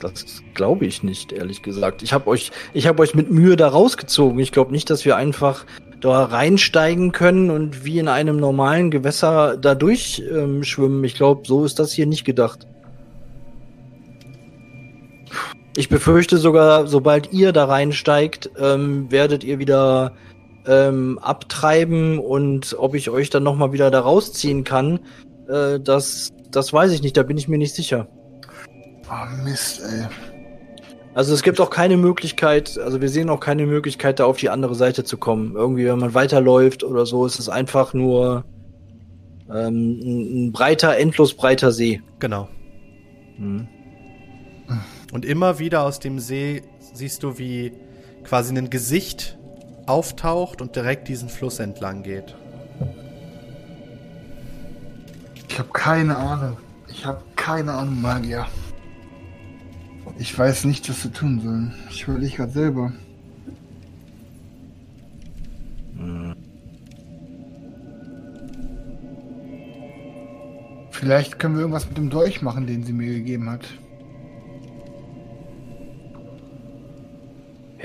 Das glaube ich nicht, ehrlich gesagt. Ich habe euch, ich habe euch mit Mühe da rausgezogen. Ich glaube nicht, dass wir einfach da reinsteigen können und wie in einem normalen Gewässer da durch ähm, schwimmen. Ich glaube, so ist das hier nicht gedacht. Ich befürchte sogar, sobald ihr da reinsteigt, ähm, werdet ihr wieder ähm, abtreiben und ob ich euch dann noch mal wieder da rausziehen kann, äh, das, das weiß ich nicht. Da bin ich mir nicht sicher. Oh, Mist, ey. Also es gibt auch keine Möglichkeit, also wir sehen auch keine Möglichkeit, da auf die andere Seite zu kommen. Irgendwie, wenn man weiterläuft oder so, ist es einfach nur ähm, ein, ein breiter, endlos breiter See. Genau. Hm. Und immer wieder aus dem See siehst du, wie quasi ein Gesicht auftaucht und direkt diesen Fluss entlang geht. Ich habe keine Ahnung. Ich habe keine Ahnung, Magier. Ich weiß nicht, was wir tun sollen. Ich überlege gerade selber. Vielleicht können wir irgendwas mit dem Dolch machen, den sie mir gegeben hat.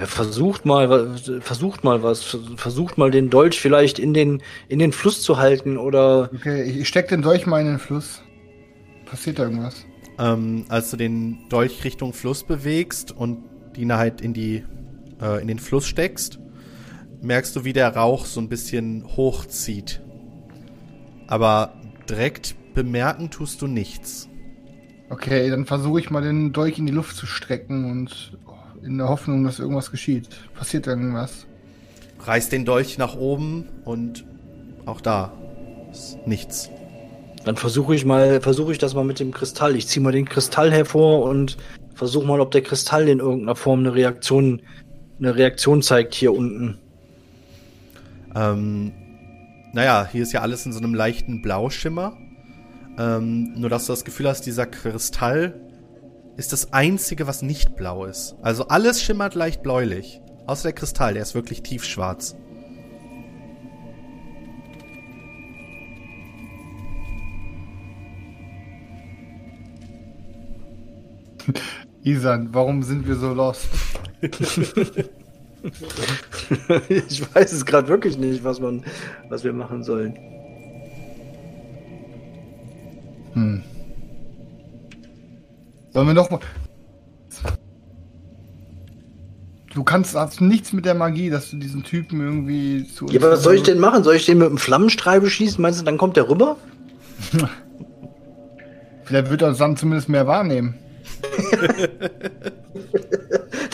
Ja, versucht mal, versucht mal was, versucht mal den Dolch vielleicht in den in den Fluss zu halten oder Okay, ich, ich steck den Dolch mal in den Fluss. Passiert da irgendwas? Ähm, als du den Dolch Richtung Fluss bewegst und ihn halt in die äh, in den Fluss steckst, merkst du, wie der Rauch so ein bisschen hochzieht. Aber direkt bemerken tust du nichts. Okay, dann versuche ich mal den Dolch in die Luft zu strecken und in der Hoffnung, dass irgendwas geschieht. Passiert irgendwas? Reißt den Dolch nach oben und auch da ist nichts. dann versuche ich mal, versuche ich das mal mit dem Kristall. Ich ziehe mal den Kristall hervor und versuche mal, ob der Kristall in irgendeiner Form eine Reaktion, eine Reaktion zeigt hier unten. Ähm, naja, hier ist ja alles in so einem leichten Blauschimmer. Ähm, nur dass du das Gefühl hast, dieser Kristall ist das einzige, was nicht blau ist. Also alles schimmert leicht bläulich. Außer der Kristall, der ist wirklich tiefschwarz. Isan, warum sind wir so lost? ich weiß es gerade wirklich nicht, was man, was wir machen sollen. Hm. Sollen wir noch mal... Du kannst hast nichts mit der Magie, dass du diesen Typen irgendwie zu Ja, aber was soll ich denn machen? Soll ich den mit einem Flammenstrahl beschießen? Meinst du, dann kommt der rüber? Vielleicht wird er uns dann zumindest mehr wahrnehmen.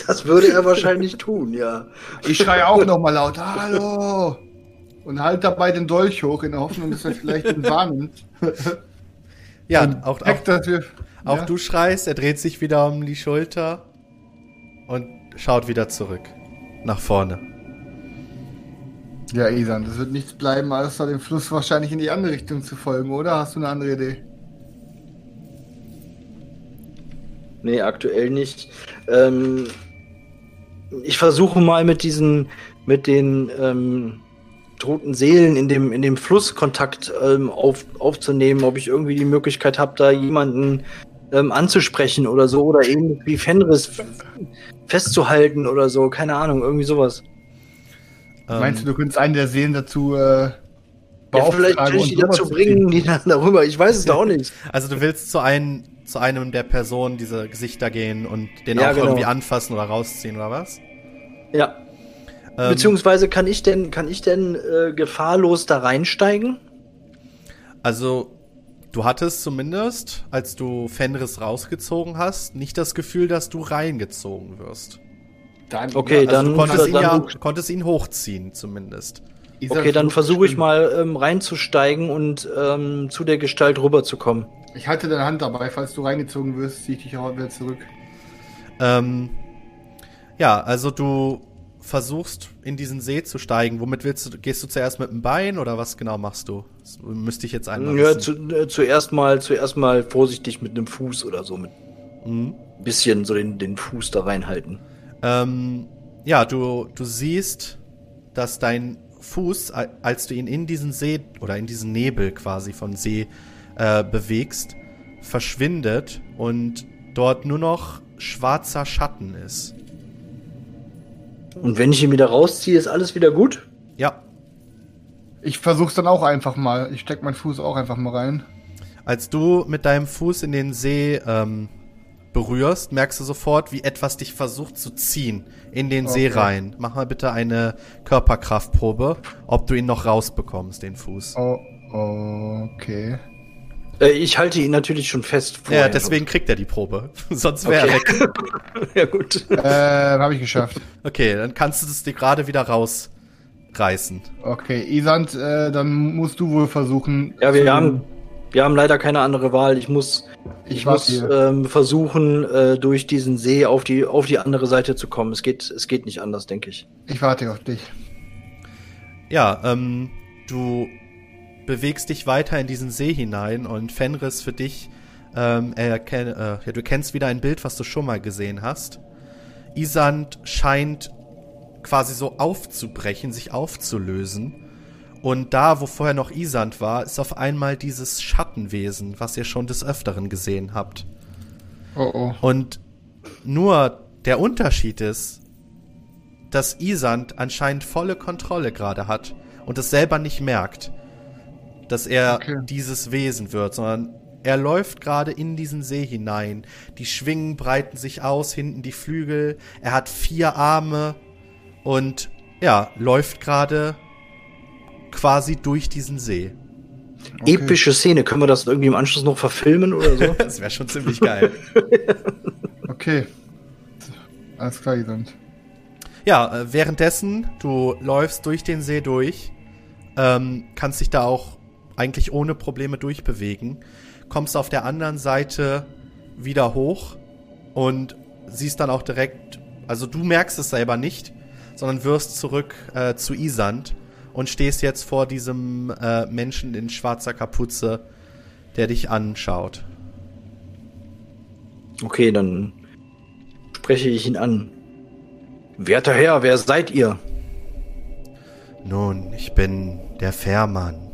Das würde er wahrscheinlich tun, ja. Ich schreie auch noch mal laut, hallo! Und halt dabei den Dolch hoch, in der Hoffnung, dass er vielleicht ihn wahrnimmt. Ja, Und auch, auch, dass wir, auch ja. du schreist, er dreht sich wieder um die Schulter und schaut wieder zurück. Nach vorne. Ja, Isan, das wird nichts bleiben, außer dem Fluss wahrscheinlich in die andere Richtung zu folgen, oder? Hast du eine andere Idee? Nee, aktuell nicht. Ähm, ich versuche mal mit diesen, mit den ähm, toten Seelen in dem, in dem Fluss Kontakt ähm, auf, aufzunehmen, ob ich irgendwie die Möglichkeit habe, da jemanden ähm, anzusprechen oder so oder irgendwie Fenris festzuhalten oder so, keine Ahnung, irgendwie sowas. Ähm, Meinst du, du könntest einen der Seelen dazu äh, Ja, vielleicht kann ich die dazu zu bringen, die dann darüber. Ich weiß es da auch nicht. Also du willst zu einem, zu einem der Personen dieser Gesichter gehen und den Ja, auch genau. irgendwie anfassen oder rausziehen oder was? Ja. Ähm, Beziehungsweise kann ich denn, kann ich denn äh, gefahrlos da reinsteigen? Also, du hattest zumindest, als du Fenris rausgezogen hast, nicht das Gefühl, dass du reingezogen wirst. Dann, Okay, ja, dann- Du konntest, dann- ihn ja, dann- konntest ihn hochziehen, zumindest. Okay, dann versuche ich mal ähm, reinzusteigen und ähm, zu der Gestalt rüberzukommen. Ich halte deine Hand dabei, falls du reingezogen wirst, ziehe ich dich auch wieder zurück. Ähm, ja, also du versuchst in diesen See zu steigen. Womit willst du? Gehst du zuerst mit dem Bein oder was genau machst du? Das müsste ich jetzt einmal Ja, zu, äh, zuerst mal, zuerst mal vorsichtig mit einem Fuß oder so, mit Mhm. ein bisschen so den, den Fuß da reinhalten. Ähm, ja, du, du siehst, dass dein Fuß, als du ihn in diesen See oder in diesen Nebel quasi von See äh, bewegst, verschwindet und dort nur noch schwarzer Schatten ist. Und wenn ich ihn wieder rausziehe, ist alles wieder gut? Ja, Ich versuch's dann auch einfach mal. Ich steck meinen Fuß auch einfach mal rein. als du mit deinem Fuß in den See ähm, berührst, merkst du sofort, wie etwas dich versucht zu ziehen in den See Okay. rein. Mach mal bitte eine Körperkraftprobe, ob du ihn noch rausbekommst, den Fuß. Oh, okay. Äh, ich halte ihn natürlich schon fest. Ja, deswegen kriegt er die Probe. Sonst wäre er Okay. weg. ja, gut. äh, habe ich geschafft. Okay, dann kannst du es dir gerade wieder rausreißen. Okay, Isand, äh, dann musst du wohl versuchen. Ja, wir haben, wir haben leider keine andere Wahl. Ich muss, ich, Ich muss ähm, versuchen, äh, durch diesen See auf die, auf die andere Seite zu kommen. Es geht, es geht nicht anders, denke ich. Ich warte auf dich. Ja, ähm, du bewegst dich weiter in diesen See hinein und Fenris für dich, ähm, erken, äh, ja, du kennst wieder ein Bild, was du schon mal gesehen hast. Isand scheint quasi so aufzubrechen, sich aufzulösen. Und da, wo vorher noch Isand war, ist auf einmal dieses Schattenwesen, was ihr schon des Öfteren gesehen habt. Oh oh. Und nur der Unterschied ist, dass Isand anscheinend volle Kontrolle gerade hat und es selber nicht merkt, dass er Okay. dieses Wesen wird, sondern er läuft gerade in diesen See hinein. Die Schwingen breiten sich aus, hinten die Flügel. Er hat vier Arme und ja, läuft gerade quasi durch diesen See. Okay. Epische Szene. Können wir das irgendwie im Anschluss noch verfilmen oder so? Das wäre schon ziemlich geil. Okay. Alles klar, Isand. Ja, äh, währenddessen, du läufst durch den See durch, ähm, kannst dich da auch eigentlich ohne Probleme durchbewegen, kommst auf der anderen Seite wieder hoch und siehst dann auch direkt, also du merkst es selber nicht, sondern wirst zurück äh, zu Isand und stehst jetzt vor diesem äh, Menschen in schwarzer Kapuze, der dich anschaut. Okay, dann spreche ich ihn an. Werter Herr, wer seid ihr? Nun, ich bin der Fährmann.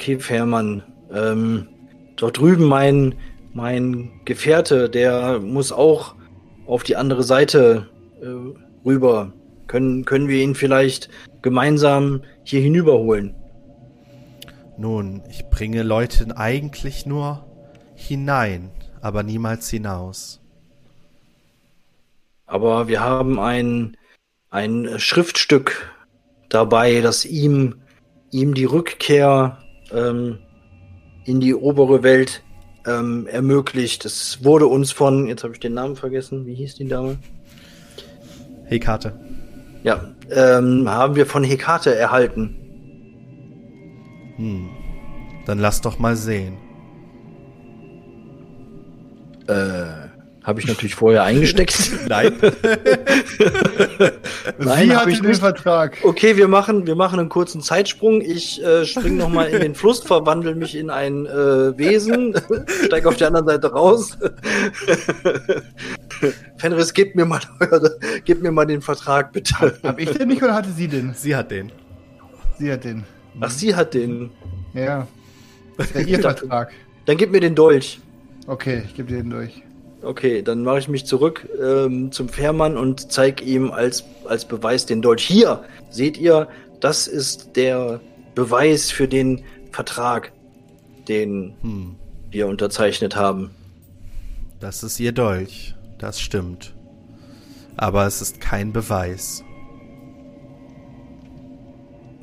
Okay, Fährmann. Ähm, dort drüben mein, mein Gefährte, der muss auch auf die andere Seite äh, rüber. Können, können wir ihn vielleicht gemeinsam hier hinüberholen? Nun, ich bringe Leute eigentlich nur hinein, aber niemals hinaus. Aber wir haben ein, ein Schriftstück dabei, das ihm, ihm die Rückkehr ähm, in die obere Welt ähm, ermöglicht. Es wurde uns von, jetzt habe ich den Namen vergessen, wie hieß die Dame? Hekate. Ja, ähm, haben wir von Hekate erhalten. Hm. Dann lass doch mal sehen. Äh, habe ich natürlich vorher eingesteckt. Nein. Nein, Sie hatte ich den nicht. Vertrag. Okay, wir machen, wir machen einen kurzen Zeitsprung. Ich äh, spring noch mal in den Fluss, verwandle mich in ein äh, Wesen, steige auf der anderen Seite raus. Fenris, gib mir mal, eure, gib mir mal den Vertrag, bitte. Hab ich den nicht oder hatte sie den? Sie hat den. Sie hat den. Ach, sie hat den. Ja. Das ist ja ihr Vertrag. Dann gib mir den Dolch. Okay, ich gebe dir den durch. Okay, dann mache ich mich zurück ähm, zum Fährmann und zeige ihm als, als Beweis den Dolch. Hier, seht ihr, das ist der Beweis für den Vertrag, den Hm. wir unterzeichnet haben. Das ist ihr Dolch. Das stimmt. Aber es ist kein Beweis.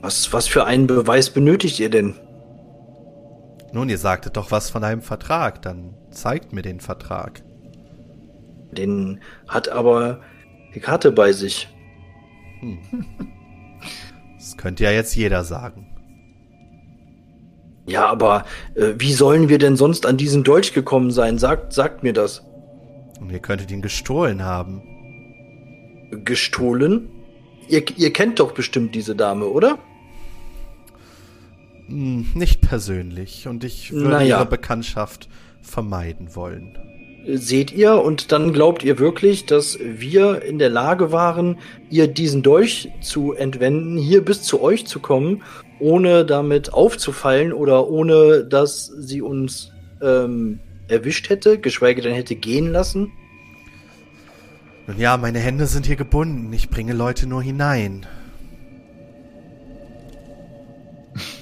Was, was für einen Beweis benötigt ihr denn? Nun, ihr sagtet doch was von einem Vertrag. Dann zeigt mir den Vertrag. Den hat aber die Karte bei sich. Das könnte ja jetzt jeder sagen. Ja, aber äh, wie sollen wir denn sonst an diesen Dolch gekommen sein? Sagt, sagt mir das. Und ihr könntet ihn gestohlen haben. Gestohlen? Ihr, ihr kennt doch bestimmt diese Dame, oder? Hm, nicht persönlich. Und ich würde Naja. ihre Bekanntschaft vermeiden wollen. Seht ihr und dann glaubt ihr wirklich, dass wir in der Lage waren, ihr diesen Dolch zu entwenden, hier bis zu euch zu kommen, ohne damit aufzufallen oder ohne dass sie uns ähm, erwischt hätte, geschweige denn hätte gehen lassen? Nun ja, meine Hände sind hier gebunden. Ich bringe Leute nur hinein.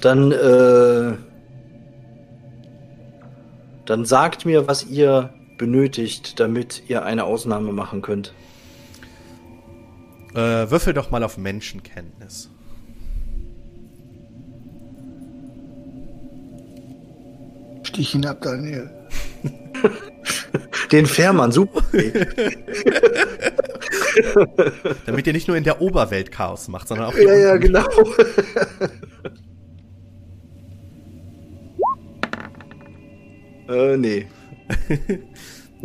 Dann, äh, dann sagt mir, was ihr benötigt, damit ihr eine Ausnahme machen könnt. Äh, würfel doch mal auf Menschenkenntnis. Stich ihn ab, Daniel. Den Fährmann, super. Damit ihr nicht nur in der Oberwelt Chaos macht, sondern auch ja, ja, genau. äh, nee.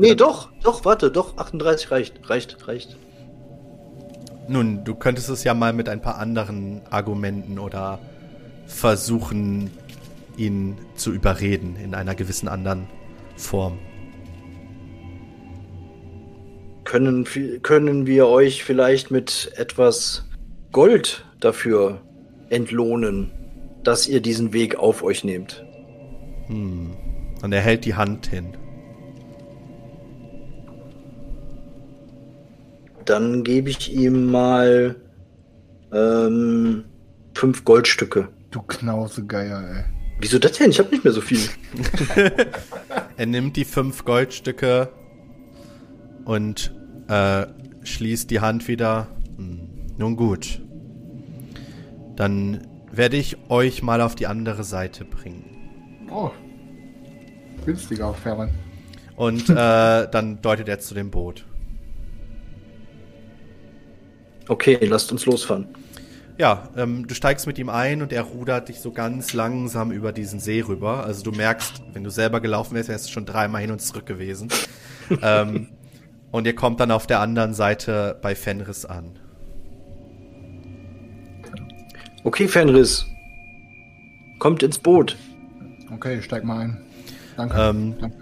Nee, doch, doch, warte, doch, 38 reicht, reicht, reicht. Nun, du könntest es ja mal mit ein paar anderen Argumenten oder versuchen, ihn zu überreden in einer gewissen anderen Form. Können, können wir euch vielleicht mit etwas Gold dafür entlohnen, dass ihr diesen Weg auf euch nehmt? Und er hält die Hand hin. Dann gebe ich ihm mal ähm, fünf Goldstücke. Du Knausegeier, ey. Wieso das denn? Ich habe nicht mehr so viel. Er nimmt die fünf Goldstücke und äh, schließt die Hand wieder. Hm, nun gut. Dann werde ich euch mal auf die andere Seite bringen. Oh. Günstiger, Fährmann. Und äh, dann deutet er zu dem Boot. Okay, lasst uns losfahren. Ja, ähm, du steigst mit ihm ein und er rudert dich so ganz langsam über diesen See rüber. Also du merkst, wenn du selber gelaufen wärst, wärst du schon dreimal hin und zurück gewesen. ähm, und ihr kommt dann auf der anderen Seite bei Fenris an. Okay, Fenris. Kommt ins Boot. Okay, steig mal ein. Danke. Ähm, Danke.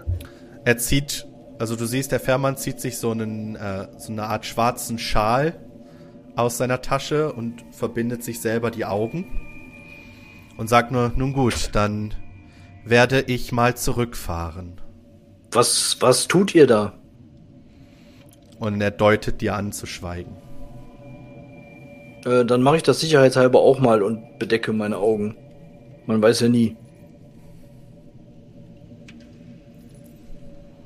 Er zieht, also du siehst, der Fährmann zieht sich so, einen, äh, so eine Art schwarzen Schal aus seiner Tasche und verbindet sich selber die Augen und sagt nur, nun gut, dann werde ich mal zurückfahren. Was, was tut ihr da? Und er deutet dir an zu schweigen. Äh, dann mache ich das sicherheitshalber auch mal und bedecke meine Augen. Man weiß ja nie.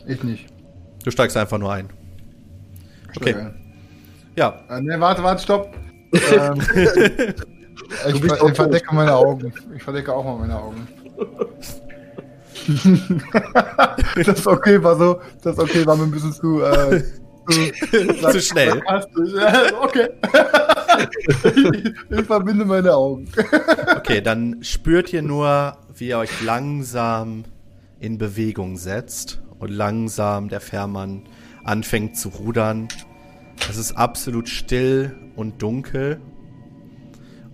Ich nicht. Du steigst einfach nur ein. Okay. Ein. Ja, Äh, ne, warte, warte, stopp. ähm, ich, ver ich verdecke meine Augen. Ich verdecke auch mal meine Augen. das okay war so, das okay war mir ein bisschen zu, äh, zu, Zu schnell. okay. ich, ich verbinde meine Augen. okay, dann spürt ihr nur, wie ihr euch langsam in Bewegung setzt und langsam der Fährmann anfängt zu rudern. Es ist absolut still und dunkel.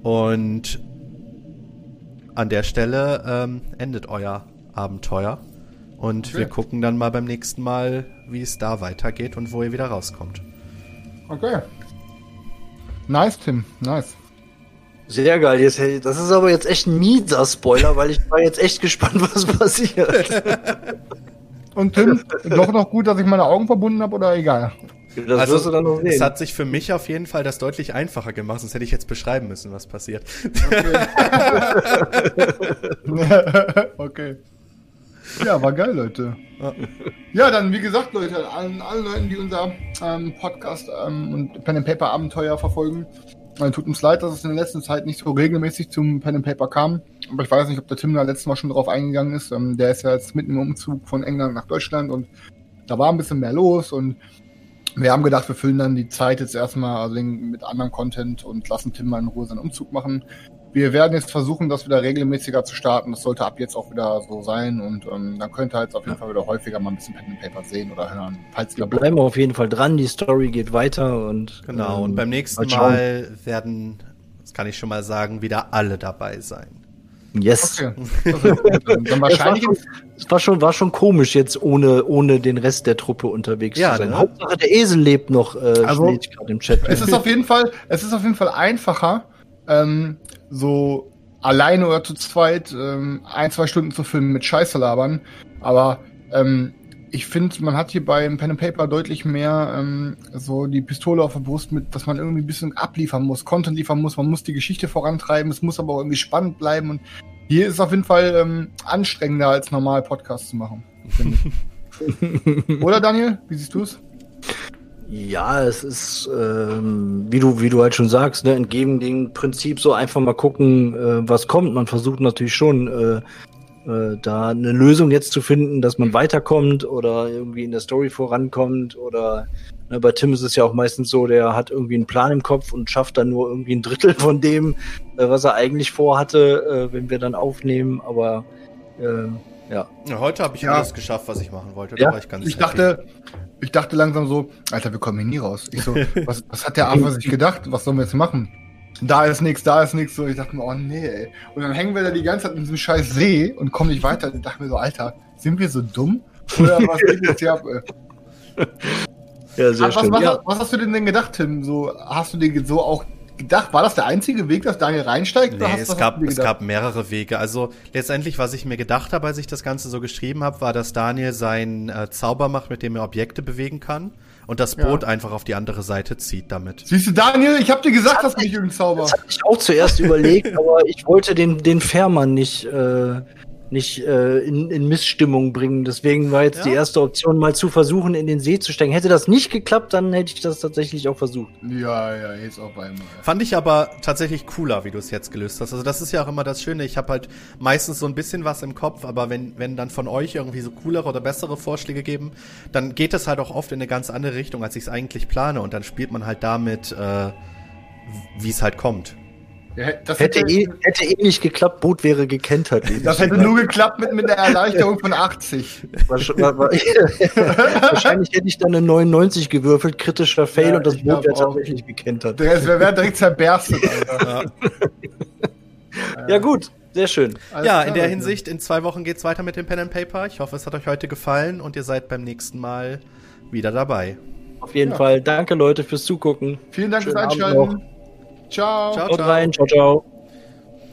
Und an der Stelle ähm, endet euer Abenteuer. Und Okay. wir gucken dann mal beim nächsten Mal, wie es da weitergeht und wo ihr wieder rauskommt. Okay. Nice, Tim. Nice. Sehr geil. Jetzt, das ist aber jetzt echt ein mieser Spoiler, weil ich war jetzt echt gespannt, was passiert. Und Tim, doch noch gut, dass ich meine Augen verbunden habe oder egal? Das wirst du dann noch es sehen. hat sich für mich auf jeden Fall das deutlich einfacher gemacht, sonst hätte ich jetzt beschreiben müssen, was passiert. okay. Ja, war geil, Leute. Ja. Ja, dann wie gesagt, Leute, allen, allen Leuten, die unser ähm, Podcast ähm, und Pen and Paper Abenteuer verfolgen, äh, tut uns leid, dass es in der letzten Zeit nicht so regelmäßig zum Pen and Paper kam. Aber ich weiß nicht, ob der Tim da letztes Mal schon drauf eingegangen ist. Ähm, der ist ja jetzt mitten im Umzug von England nach Deutschland und da war ein bisschen mehr los und wir haben gedacht, wir füllen dann die Zeit jetzt erstmal also mit anderem Content und lassen Tim mal in Ruhe seinen Umzug machen. Wir werden jetzt versuchen, das wieder regelmäßiger zu starten. Das sollte ab jetzt auch wieder so sein und ähm, dann könnt ihr halt auf jeden Fall wieder häufiger mal ein bisschen Pen and Paper sehen oder hören. Falls Wir bleiben auf jeden Fall dran, die Story geht weiter und. Genau, ähm, und beim nächsten. Mal werden, das kann ich schon mal sagen, wieder alle dabei sein. Yes. Okay. Dann wahrscheinlich. Es war schon, war schon komisch, jetzt ohne, ohne den Rest der Truppe unterwegs Ja, zu sein. ne? Hauptsache der Esel lebt noch, äh, Also, steht gerade im Chat. Es ist auf jeden Fall, es ist auf jeden Fall einfacher, ähm, so alleine oder zu zweit ähm, ein, zwei Stunden zu filmen mit Scheiße labern. Aber ähm, ich finde, man hat hier beim Pen and Paper deutlich mehr ähm, so die Pistole auf der Brust mit, dass man irgendwie ein bisschen abliefern muss, Content liefern muss, man muss die Geschichte vorantreiben, es muss aber auch irgendwie spannend bleiben und hier ist es auf jeden Fall ähm, anstrengender als normal Podcast zu machen. Oder Daniel, wie siehst du es? Ja, es ist, ähm, wie du, wie du halt schon sagst, ne, entgegen dem Prinzip so einfach mal gucken, äh, was kommt. Man versucht natürlich schon, äh, äh, da eine Lösung jetzt zu finden, dass man weiterkommt oder irgendwie in der Story vorankommt oder ne, bei Tim ist es ja auch meistens so, der hat irgendwie einen Plan im Kopf und schafft dann nur irgendwie ein Drittel von dem, äh, was er eigentlich vorhatte, äh, wenn wir dann aufnehmen, aber äh, ja. Ja, heute habe ich Ja. alles geschafft, was ich machen wollte. Ja, Da war ich ganz Ich happy. dachte, ich dachte langsam so, Alter, wir kommen hier nie raus. Ich so, was, was hat der Affe sich gedacht? Was sollen wir jetzt machen? Da ist nichts, da ist nichts. So, ich dachte mir, oh nee, ey. Und dann hängen wir da die ganze Zeit in diesem scheiß See und kommen nicht weiter. Ich dachte mir so, Alter, sind wir so dumm? Oder was geht jetzt hier ab? ey? Ja, sehr was, was, schön. was, Ja. was hast du denn denn gedacht, Tim? So, hast du dir so auch gedacht, war das der einzige Weg, dass Daniel reinsteigt? Nee, hast- es was gab, es gab mehrere Wege. Also letztendlich, was ich mir gedacht habe, als ich das Ganze so geschrieben habe, war, dass Daniel seinen äh, Zauber macht, mit dem er Objekte bewegen kann und das Ja. Boot einfach auf die andere Seite zieht damit. Siehst du, Daniel, ich hab dir gesagt, dass du nicht irgendein Zauber. Das hatte ich auch zuerst überlegt, aber ich wollte den, den Fährmann nicht, äh, nicht äh, in, in Missstimmung bringen. Deswegen war jetzt Ja. die erste Option, mal zu versuchen, in den See zu steigen. Hätte das nicht geklappt, dann hätte ich das tatsächlich auch versucht. Ja, ja, jetzt auf einmal. Fand ich aber tatsächlich cooler, wie du es jetzt gelöst hast. Also das ist ja auch immer das Schöne. Ich habe halt meistens so ein bisschen was im Kopf, aber wenn, wenn dann von euch irgendwie so coolere oder bessere Vorschläge geben, dann geht es halt auch oft in eine ganz andere Richtung, als ich es eigentlich plane. Und dann spielt man halt damit, äh, wie es halt kommt. Ja, das Hätte eh, hätte eh nicht geklappt, Boot wäre gekentert. Das hätte nur geklappt mit, mit der Erleichterung von 80. Wahrsch- war- war- Wahrscheinlich hätte ich dann eine 99 gewürfelt, kritischer Fail Ja, und das Boot wäre tatsächlich gekentert. Der wäre wär direkt zerberstet, Alter. Ja gut, sehr schön. Alles ja, in der. Hinsicht, in zwei Wochen geht's weiter mit dem Pen and Paper. Ich hoffe, es hat euch heute gefallen und ihr seid beim nächsten Mal wieder dabei. Auf jeden Ja. Fall. Danke Leute fürs Zugucken. Vielen Dank fürs Schönen Einschalten. Ciao. Ciao, Haut ciao. rein. Ciao, ciao.